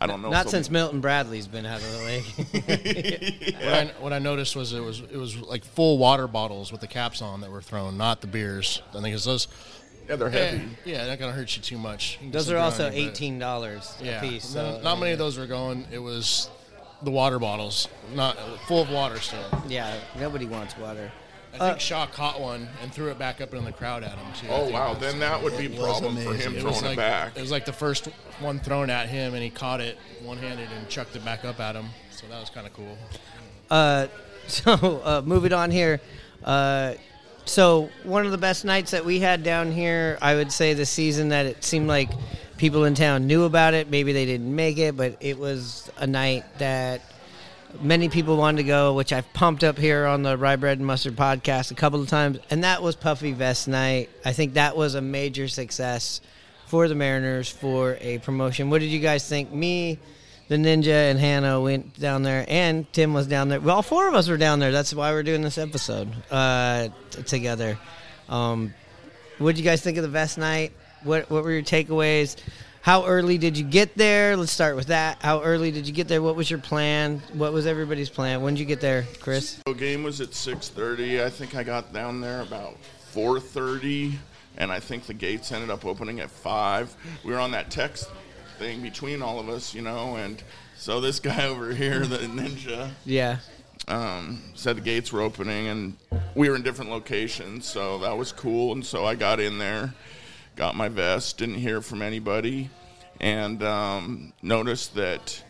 I don't know. Not they'll since be- Milton Bradley's been out of the league. What, I, what I noticed was it was it was like full water bottles with the caps on that were thrown, not the beers. I think it's those. Yeah, they're heavy. Yeah, they're not gonna hurt you too much. You Those are also drowning, eighteen dollars Yeah, a piece. no- So, not many of those were going. It was the water bottles, not full of water still. Yeah, nobody wants water. I think Straw caught one and threw it back up in the crowd at him too. Oh, wow, was- then that would be a problem for him amazing. throwing was it back. It was like the first one thrown at him, and he caught it one-handed and chucked it back up at him. So that was kind of cool. Uh, so uh, moving on here. Uh, so one of the best nights that we had down here, I would say this season that it seemed like people in town knew about it. Maybe they didn't make it, but it was a night that many people wanted to go, which I've pumped up here on the Rye Bread and Mustard podcast a couple of times, and that was Puffy Vest Night. I think that was a major success for the Mariners for a promotion. What did you guys think? Me, the Ninja, and Hano went down there, and Tim was down there. Well, all four of us were down there. That's why we're doing this episode uh, together. Um, what did you guys think of the Vest Night? What What were your takeaways? How early did you get there? Let's start with that. How early did you get there? What was your plan? What was everybody's plan? When did you get there, Chris? The game was at 6:30. I think I got down there about 4:30, and I think the gates ended up opening at five. We were on that text thing between all of us, you know, and so this guy over here, the ninja, Yeah. um, said the gates were opening, and we were in different locations, so that was cool. And so I got in there, got my vest, didn't hear from anybody, and um, noticed that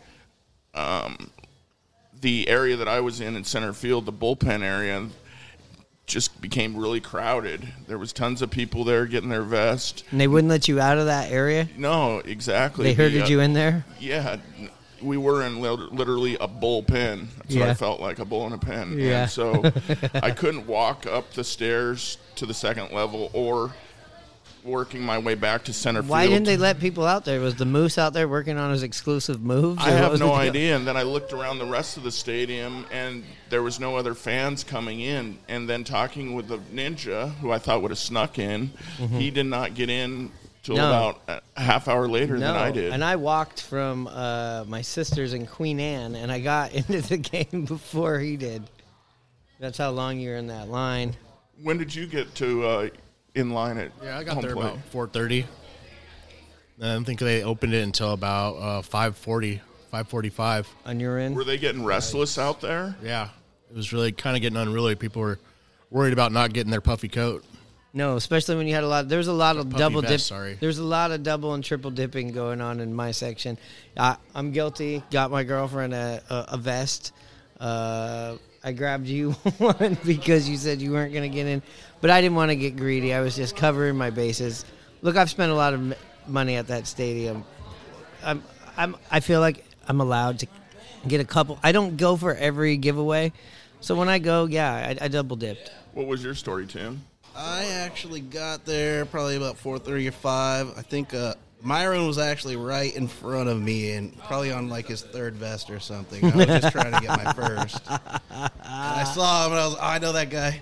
um, the area that I was in in center field, the bullpen area, just became really crowded. There was tons of people there getting their vest. And they wouldn't let you out of that area? No, exactly. They herded The, uh, you in there? Yeah, we were in literally a bullpen. That's what I felt like, a bull in a pen. Yeah. And so I couldn't walk up the stairs to the second level or working my way back to center field. Why field. didn't they let people out there? Was the Moose out there working on his exclusive moves? I have no idea. And then I looked around the rest of the stadium, and there was no other fans coming in. And then talking with the ninja, who I thought would have snuck in, Mhm. he did not get in till No. about a half hour later No, than I did. and I walked from uh, my sister's in Queen Anne, and I got into the game before he did. That's how long you were in that line. when did you get to uh, in line at Yeah, I got home there plate? about four thirty. I don't think they opened it until about uh, 540, 545. On your end? Were they getting restless out there? Yeah. It was really kind of getting unruly. People were worried about not getting their puffy coat. No, especially when you had a lot. There's a lot of Puffy double vest, dip. sorry. There's a lot of double and triple dipping going on in my section. I, I'm guilty. Got my girlfriend a, a, a vest. Uh, I grabbed you one because you said you weren't going to get in, but I didn't want to get greedy. I was just covering my bases. Look, I've spent a lot of money at that stadium. I'm, I'm, I feel like I'm allowed to get a couple. I don't go for every giveaway, so when I go, yeah, I, I double dipped. What was your story, Tim? I actually got there probably about four thirty or five. I think uh, Myrone was actually right in front of me and probably on like his third vest or something. I was just trying to get my first. And I saw him and I was, oh, I know that guy.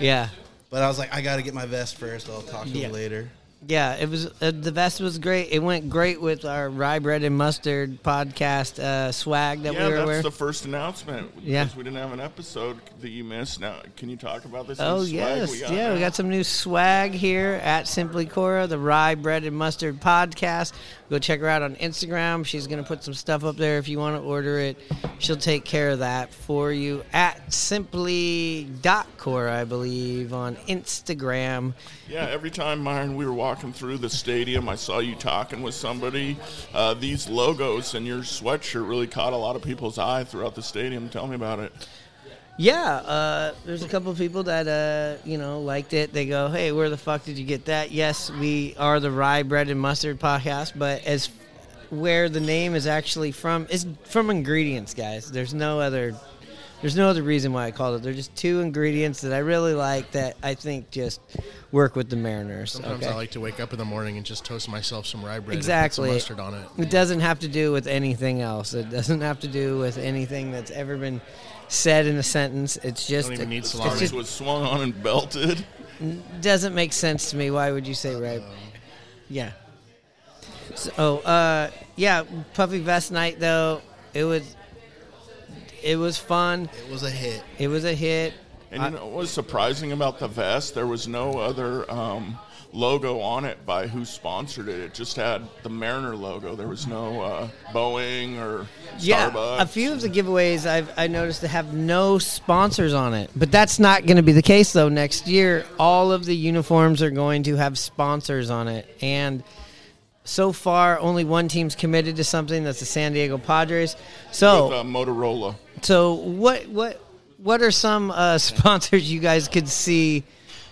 Yeah. But I was like, I got to get my vest first. I'll talk to Yeah. him later. Yeah, it was uh, the vest was great. It went great with our rye bread and mustard podcast uh, swag that yeah, we were that's wearing. the first announcement. Yeah. we didn't have an episode that you missed. Now, can you talk about this? Oh yes, we got yeah, now? we got some new swag here at Simply Cora, the Rye Bread and Mustard podcast. Go check her out on Instagram. She's gonna put some stuff up there if you want to order it. She'll take care of that for you at Simply Cora, I believe, on Instagram. Yeah, every time, Myrone, we were walking through the stadium, I saw you talking with somebody. Uh, these logos and your sweatshirt really caught a lot of people's eye throughout the stadium. Tell me about it. Yeah, uh, there's a couple of people that uh, you know liked it. They go, "Hey, where the fuck did you get that?" Yes, we are the Rye Bread and Mustard podcast, but as where the name is actually from is from ingredients, guys. There's no other there's no other reason why I called it. They're just two ingredients that I really like that I think just work with the Mariners. Sometimes okay? I like to wake up in the morning and just toast myself some rye bread exactly and put some mustard on it. It doesn't have to do with anything else. It doesn't have to do with anything that's ever been said in a sentence. It's just Don't even need it's just- was swung on and belted. doesn't make sense to me. Why would you say right? Yeah. So, uh, yeah, puffy vest night though. It was, it was fun. It was a hit. It was a hit. And you know what was surprising about the vest? There was no other um, logo on it by who sponsored it. It just had the Mariner logo. There was no uh, Boeing or Yeah, Starbucks. a few of the giveaways I've I noticed have no sponsors on it, but that's not going to be the case though. Next year, all of the uniforms are going to have sponsors on it, and so far, only one team's committed to something. That's the San Diego Padres. So, With, uh, Motorola. so what what what are some uh, sponsors you guys could see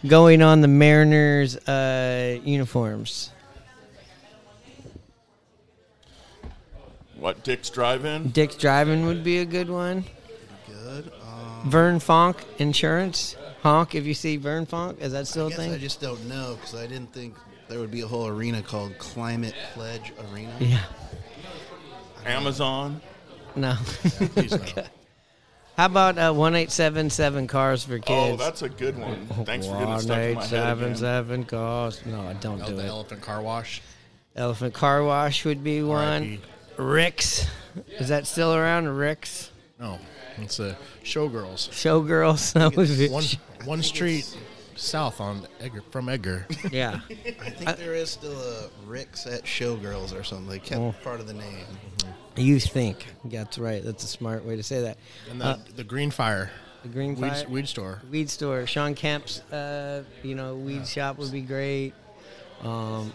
going on the Mariners uh, uniforms? What Dick's Drive-In? Dick's Drive-In would be a good one. Good. Um, Vern Fonk Insurance. Honk if you see Vern Fonk. Is that still I a guess thing? I just don't know because I didn't think there would be a whole arena called Climate Pledge Arena. Yeah. Amazon. No. Please no. How about uh, one eight seven seven cars for kids? Oh, that's a good one. Thanks for getting it one stuck in my head seven again. seven cars. No, I don't Oh, do the it. elephant car wash. Elephant car wash would be one. R.I.P.. Rick's. Is that still around? Rick's. No, it's a showgirls. Showgirls. That would be. One one street south on Edgar from Edgar. Yeah. I think there is still a Rick's at Showgirls or something. They kept Oh. part of the name. You think? That's right. That's a smart way to say that. And the, Uh, the Green Fire. the Green weed, Fire- weed store. Weed store. Shawn Kemp's, uh, you know, weed shop would be great. Um,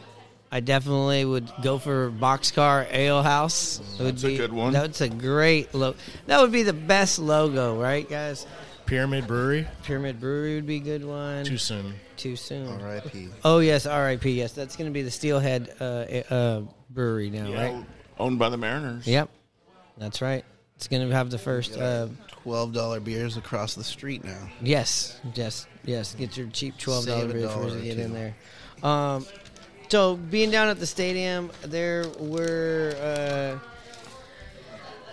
I definitely would go for Boxcar Ale House. It would That's a good one. That's a great logo. That would be the best logo, right, guys? Pyramid Brewery. Pyramid Brewery would be a good one. Too soon. Too soon. R.I.P. Oh yes, R.I.P. Yes, that's going to be the Steelhead uh, uh, Brewery now, Yeah, right? Owned by the Mariners. Yep, that's right. It's going to have the first. Uh, Twelve dollar beers across the street now. Yes, yes, yes. Get your cheap twelve dollar Save a beer dollar to get two. in there. Um, so being down at the stadium, there were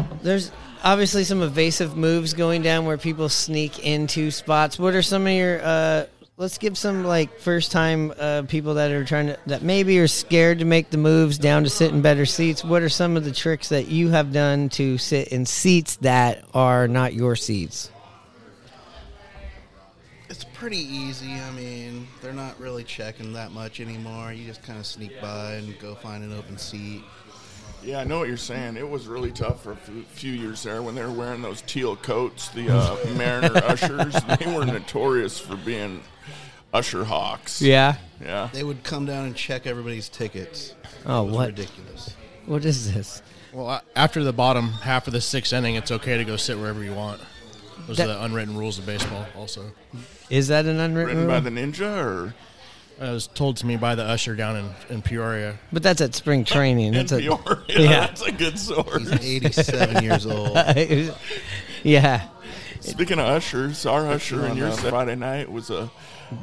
uh, there's obviously some evasive moves going down where people sneak into spots. What are some of your? Uh, let's give some like first time uh, people that are trying to that maybe are scared to make the moves down to sit in better seats. What are some of the tricks that you have done to sit in seats that are not your seats? It's pretty easy. I mean, they're not really checking that much anymore. You just kind of sneak by and go find an open seat. Yeah, I know what you're saying. It was really tough for a few- few years there when they were wearing those teal coats. The uh, Mariner ushers, they were notorious for being usher hawks. Yeah. Yeah. They would come down and check everybody's tickets. Oh, it was what? ridiculous. What is this? Well, a- after the bottom half of the sixth inning, it's okay to go sit wherever you want. Those That- are the unwritten rules of baseball. Also, Is that an unwritten Written rule? by the ninja, or it was told to me by the usher down in, in Peoria. but that's at spring training. in That's a, Peoria. yeah. That's a good source. He's 87 years old. yeah. Speaking of ushers, our usher on your Friday night was a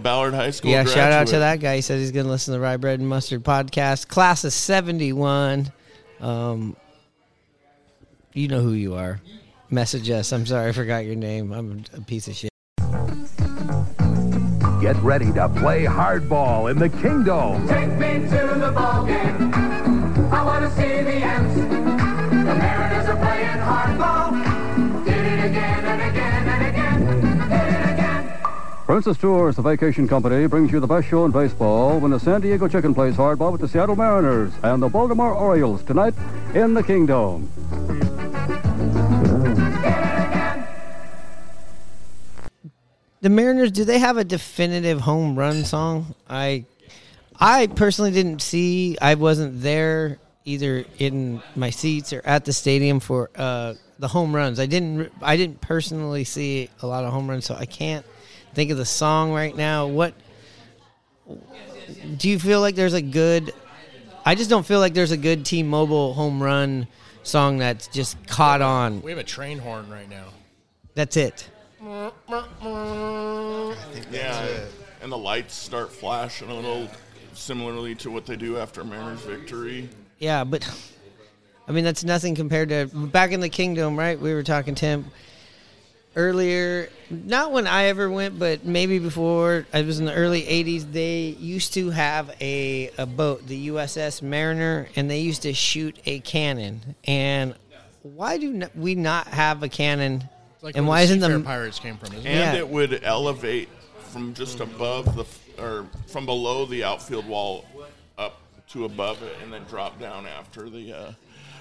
Ballard High School. Yeah, shout out to that guy. He says he's going to listen to the Rye Bread and Mustard podcast. Class of 71. Um, you know who you are. Message us. I'm sorry, I forgot your name. I'm a piece of shit. Get ready to play hardball in the Kingdom. Take me to the ball game. I want to see the Ants. Princess Tours, the vacation company, brings you the best show in baseball when the San Diego Chicken plays hardball with the Seattle Mariners and the Baltimore Orioles tonight in the Kingdom. The Mariners, do they have a definitive home run song? I I personally didn't see. I wasn't there either in my seats or at the stadium for uh, the home runs. I didn't I didn't personally see a lot of home runs, so I can't think of the song right now. What do you feel like there's a good I just don't feel like there's a good T-Mobile home run song that's just caught on. We have a train horn right now. That's it. yeah, and the lights start flashing a little similarly to what they do after Mariners victory. Yeah, but I mean that's nothing compared to back in the kingdom, right? We were talking Tim earlier, not when I ever went, but maybe before. I was in the early '80s. They used to have a a boat, the USS Mariner, and they used to shoot a cannon. And why do n- we not have a cannon? It's like and why the isn't the Pirates came from, isn't it? And Yeah. it would elevate from just above the or from below the outfield wall up to above it, and then drop down after the uh,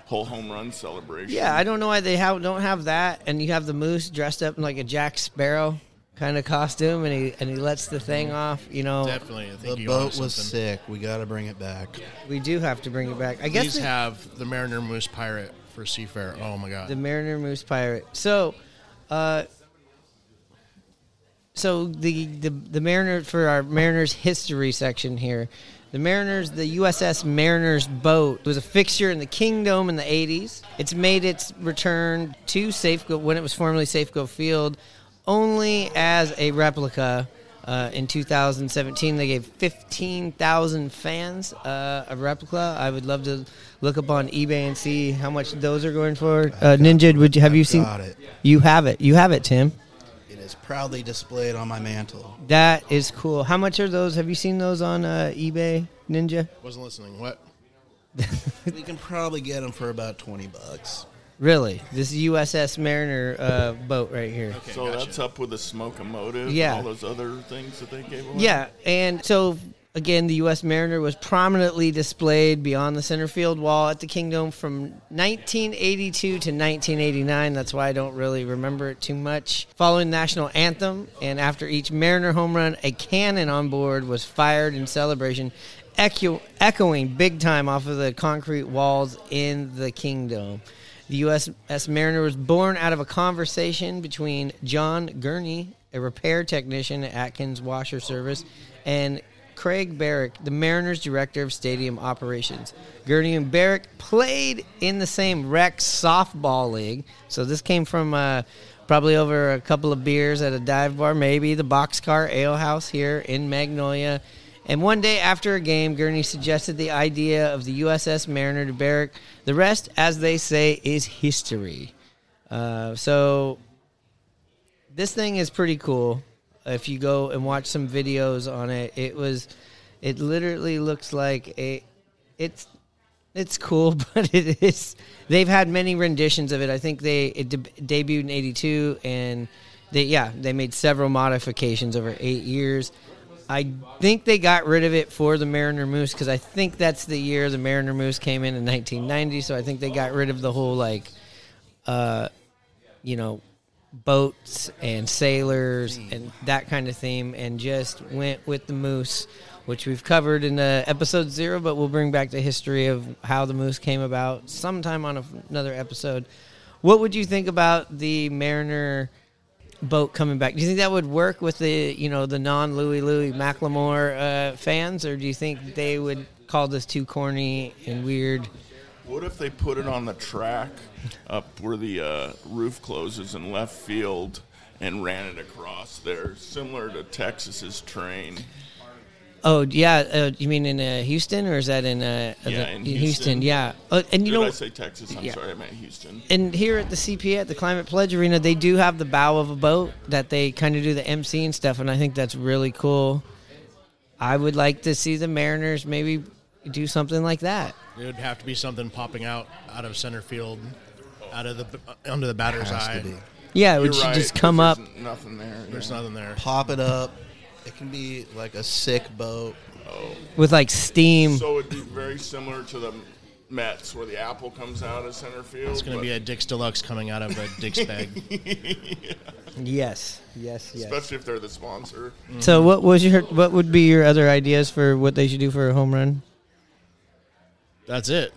whole home run celebration. Yeah, I don't know why they have don't have that, and you have the moose dressed up in like a Jack Sparrow kind of costume, and he and he lets the thing off. You know, Definitely, I think The you boat was sick. We got to bring it back. we do have to bring it back. I guess Please the- have the Mariner Moose Pirate for Seafair. Oh my god. The Mariner Moose Pirate. So, uh, so the, the the Mariners for our Mariners history section here, the Mariners, the USS Mariners boat was a fixture in the Kingdom in the '80s. It's made its return to Safeco when it was formerly Safeco Field, only as a replica. Uh, in 2017, they gave 15,000 fans uh, a replica. I would love to look up on eBay and see how much those are going for. Uh, Ninja, would you have you seen? got it. You have it. You have it, Tim. It is proudly displayed on my mantle. That is cool. How much are those? Have you seen those on uh, eBay, Ninja? Wasn't listening. What? we can probably get them for about twenty bucks. Really? This USS Mariner uh, boat right here. so that's up with the smoke motive Yeah. and all those other things that they gave away. Yeah, and so again, the U.S. Mariner was prominently displayed beyond the center field wall at the Kingdom from 1982 to 1989. That's why I don't really remember it too much. Following national anthem, and after each Mariner home run, a cannon on board was fired in celebration, echo- echoing big time off of the concrete walls in the Kingdom. The USS Mariner was born out of a conversation between John Gurney, a repair technician at Atkins Washer Service, and Craig Barrick, the Mariners director of stadium operations. Gurney and Barrick played in the same rec softball league. So this came from uh, probably over a couple of beers at a dive bar, maybe the Boxcar Ale House here in Magnolia. And one day after a game, Gurney suggested the idea of the USS Mariner to Barrick. The rest, as they say, is history. Uh, so this thing is pretty cool. If you go and watch some videos on it, it was, it literally looks like a, it's, it's cool, but it is. They've had many renditions of it. I think they it de- debuted in '82, and they yeah they made several modifications over eight years. I think they got rid of it for the Mariner Moose because I think that's the year the Mariner Moose came in in 1990. So I think they got rid of the whole like, uh, you know, boats and sailors and that kind of theme, and just went with the Moose, which we've covered in uh, episode zero. But we'll bring back the history of how the Moose came about sometime on a, another episode. What would you think about the Mariner? boat coming back. Do you think that would work with the you know the non Louie Louie Macklemore uh, fans, or do you think they would call this too corny and weird? What if they put it on the track up where the uh, roof closes in left field and ran it across there, similar to Texas's train? Oh yeah, uh, you mean in uh, Houston or is that in, uh, Yeah, the- in Houston. Yeah, uh, and you Did know, I say Texas? I'm yeah. sorry, I meant Houston. and here at the CPA at the Climate Pledge Arena, they do have the bow of a boat that they kind of do the MC and stuff, and I think that's really cool. I would like to see the Mariners maybe do something like that. It would have to be something popping out out of center field, out of the uh, under the batter's Has to eye. be. Yeah, it would should just come up. Nothing there. There's nothing there. Pop it up. It can be like a sick boat. Oh. with like steam. So it'd be very similar to the Mets, where the apple comes out of center field. It's going to but- be a Dick's Deluxe coming out of a Dick's bag. Yes, yes, yes. Especially if they're the sponsor. So mm-hmm. what was your what would be your other ideas for what they should do for a home run? That's it.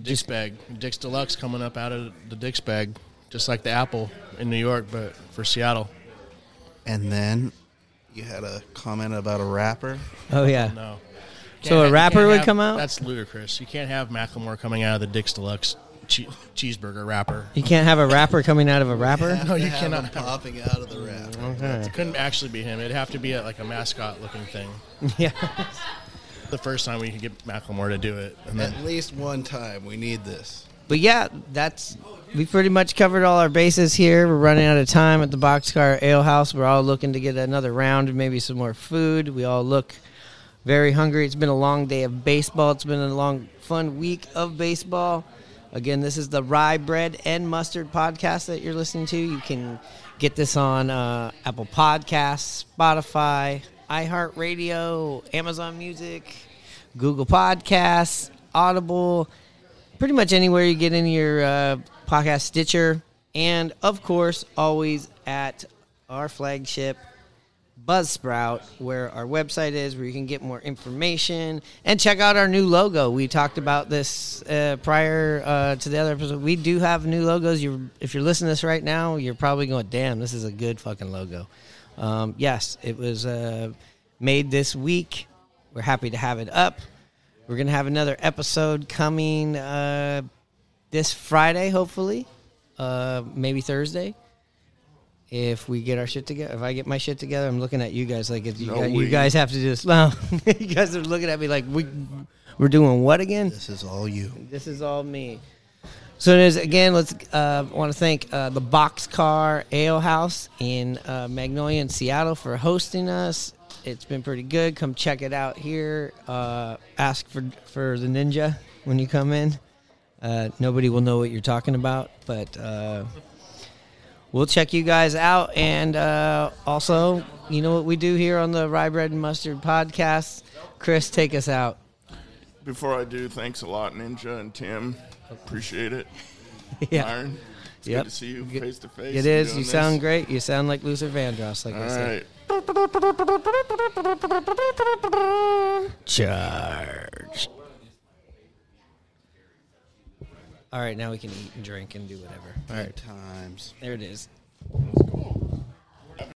Dick's bag. Dick's Deluxe coming up out of the Dick's bag, just like the apple in New York, but for Seattle. And then you had a comment about a rapper. Oh yeah. No. So a Can't- rapper would have- come out? That's ludicrous. You can't have Macklemore coming out of the Dick's Deluxe che- cheeseburger wrapper. You can't have a rapper coming out of a rapper. No, you Have cannot. him popping out of the wrap. Okay. It couldn't actually be him. It'd have to be a, like a mascot looking thing. Yeah. The first time we could get Macklemore to do it, and then At least one time, we need this. But yeah, that's we pretty much covered all our bases here. We're running out of time at the Boxcar Ale House. We're all looking to get another round and maybe some more food. We all look very hungry. It's been a long day of baseball. It's been a long, fun week of baseball. Again, this is the Rye Bread and Mustard podcast that you're listening to. You can get this on uh, Apple Podcasts, Spotify, iHeartRadio, Amazon Music, Google Podcasts, Audible pretty much anywhere you get in your uh, podcast Stitcher, and of course, always at our flagship Buzzsprout, where our website is, where you can get more information and check out our new logo. We talked about this uh, prior uh, to the other episode. We do have new logos. You, if you're listening to this right now, you're probably going, "Damn, this is a good fucking logo." Um, yes, it was uh, made this week. We're happy to have it up. We're gonna have another episode coming uh, this Friday, hopefully, uh, maybe Thursday. If we get our shit together, if I get my shit together, I'm looking at you guys like if you, No, guys, you guys have to do this. No, you guys are looking at me like we we're doing what again? This is all you. This is all me. So it is again. Let's uh, want to thank uh, the Boxcar Ale House in uh, Magnolia in Seattle for hosting us. It's been pretty good. Come check it out here. Uh, ask for for the ninja when you come in. Uh, nobody will know what you're talking about, but uh, we'll check you guys out. And uh, also, you know what we do here on the Rye Bread and Mustard podcast. Chris, take us out. Before I do, thanks a lot, Ninja and Tim. Appreciate it. Yeah. It's Yep. good to see you face to face. It is. You this. sound great. You sound like Luther Vandross, like All I said. right. Charge. All right, now we can eat and drink and do whatever. All right. Times. There it is.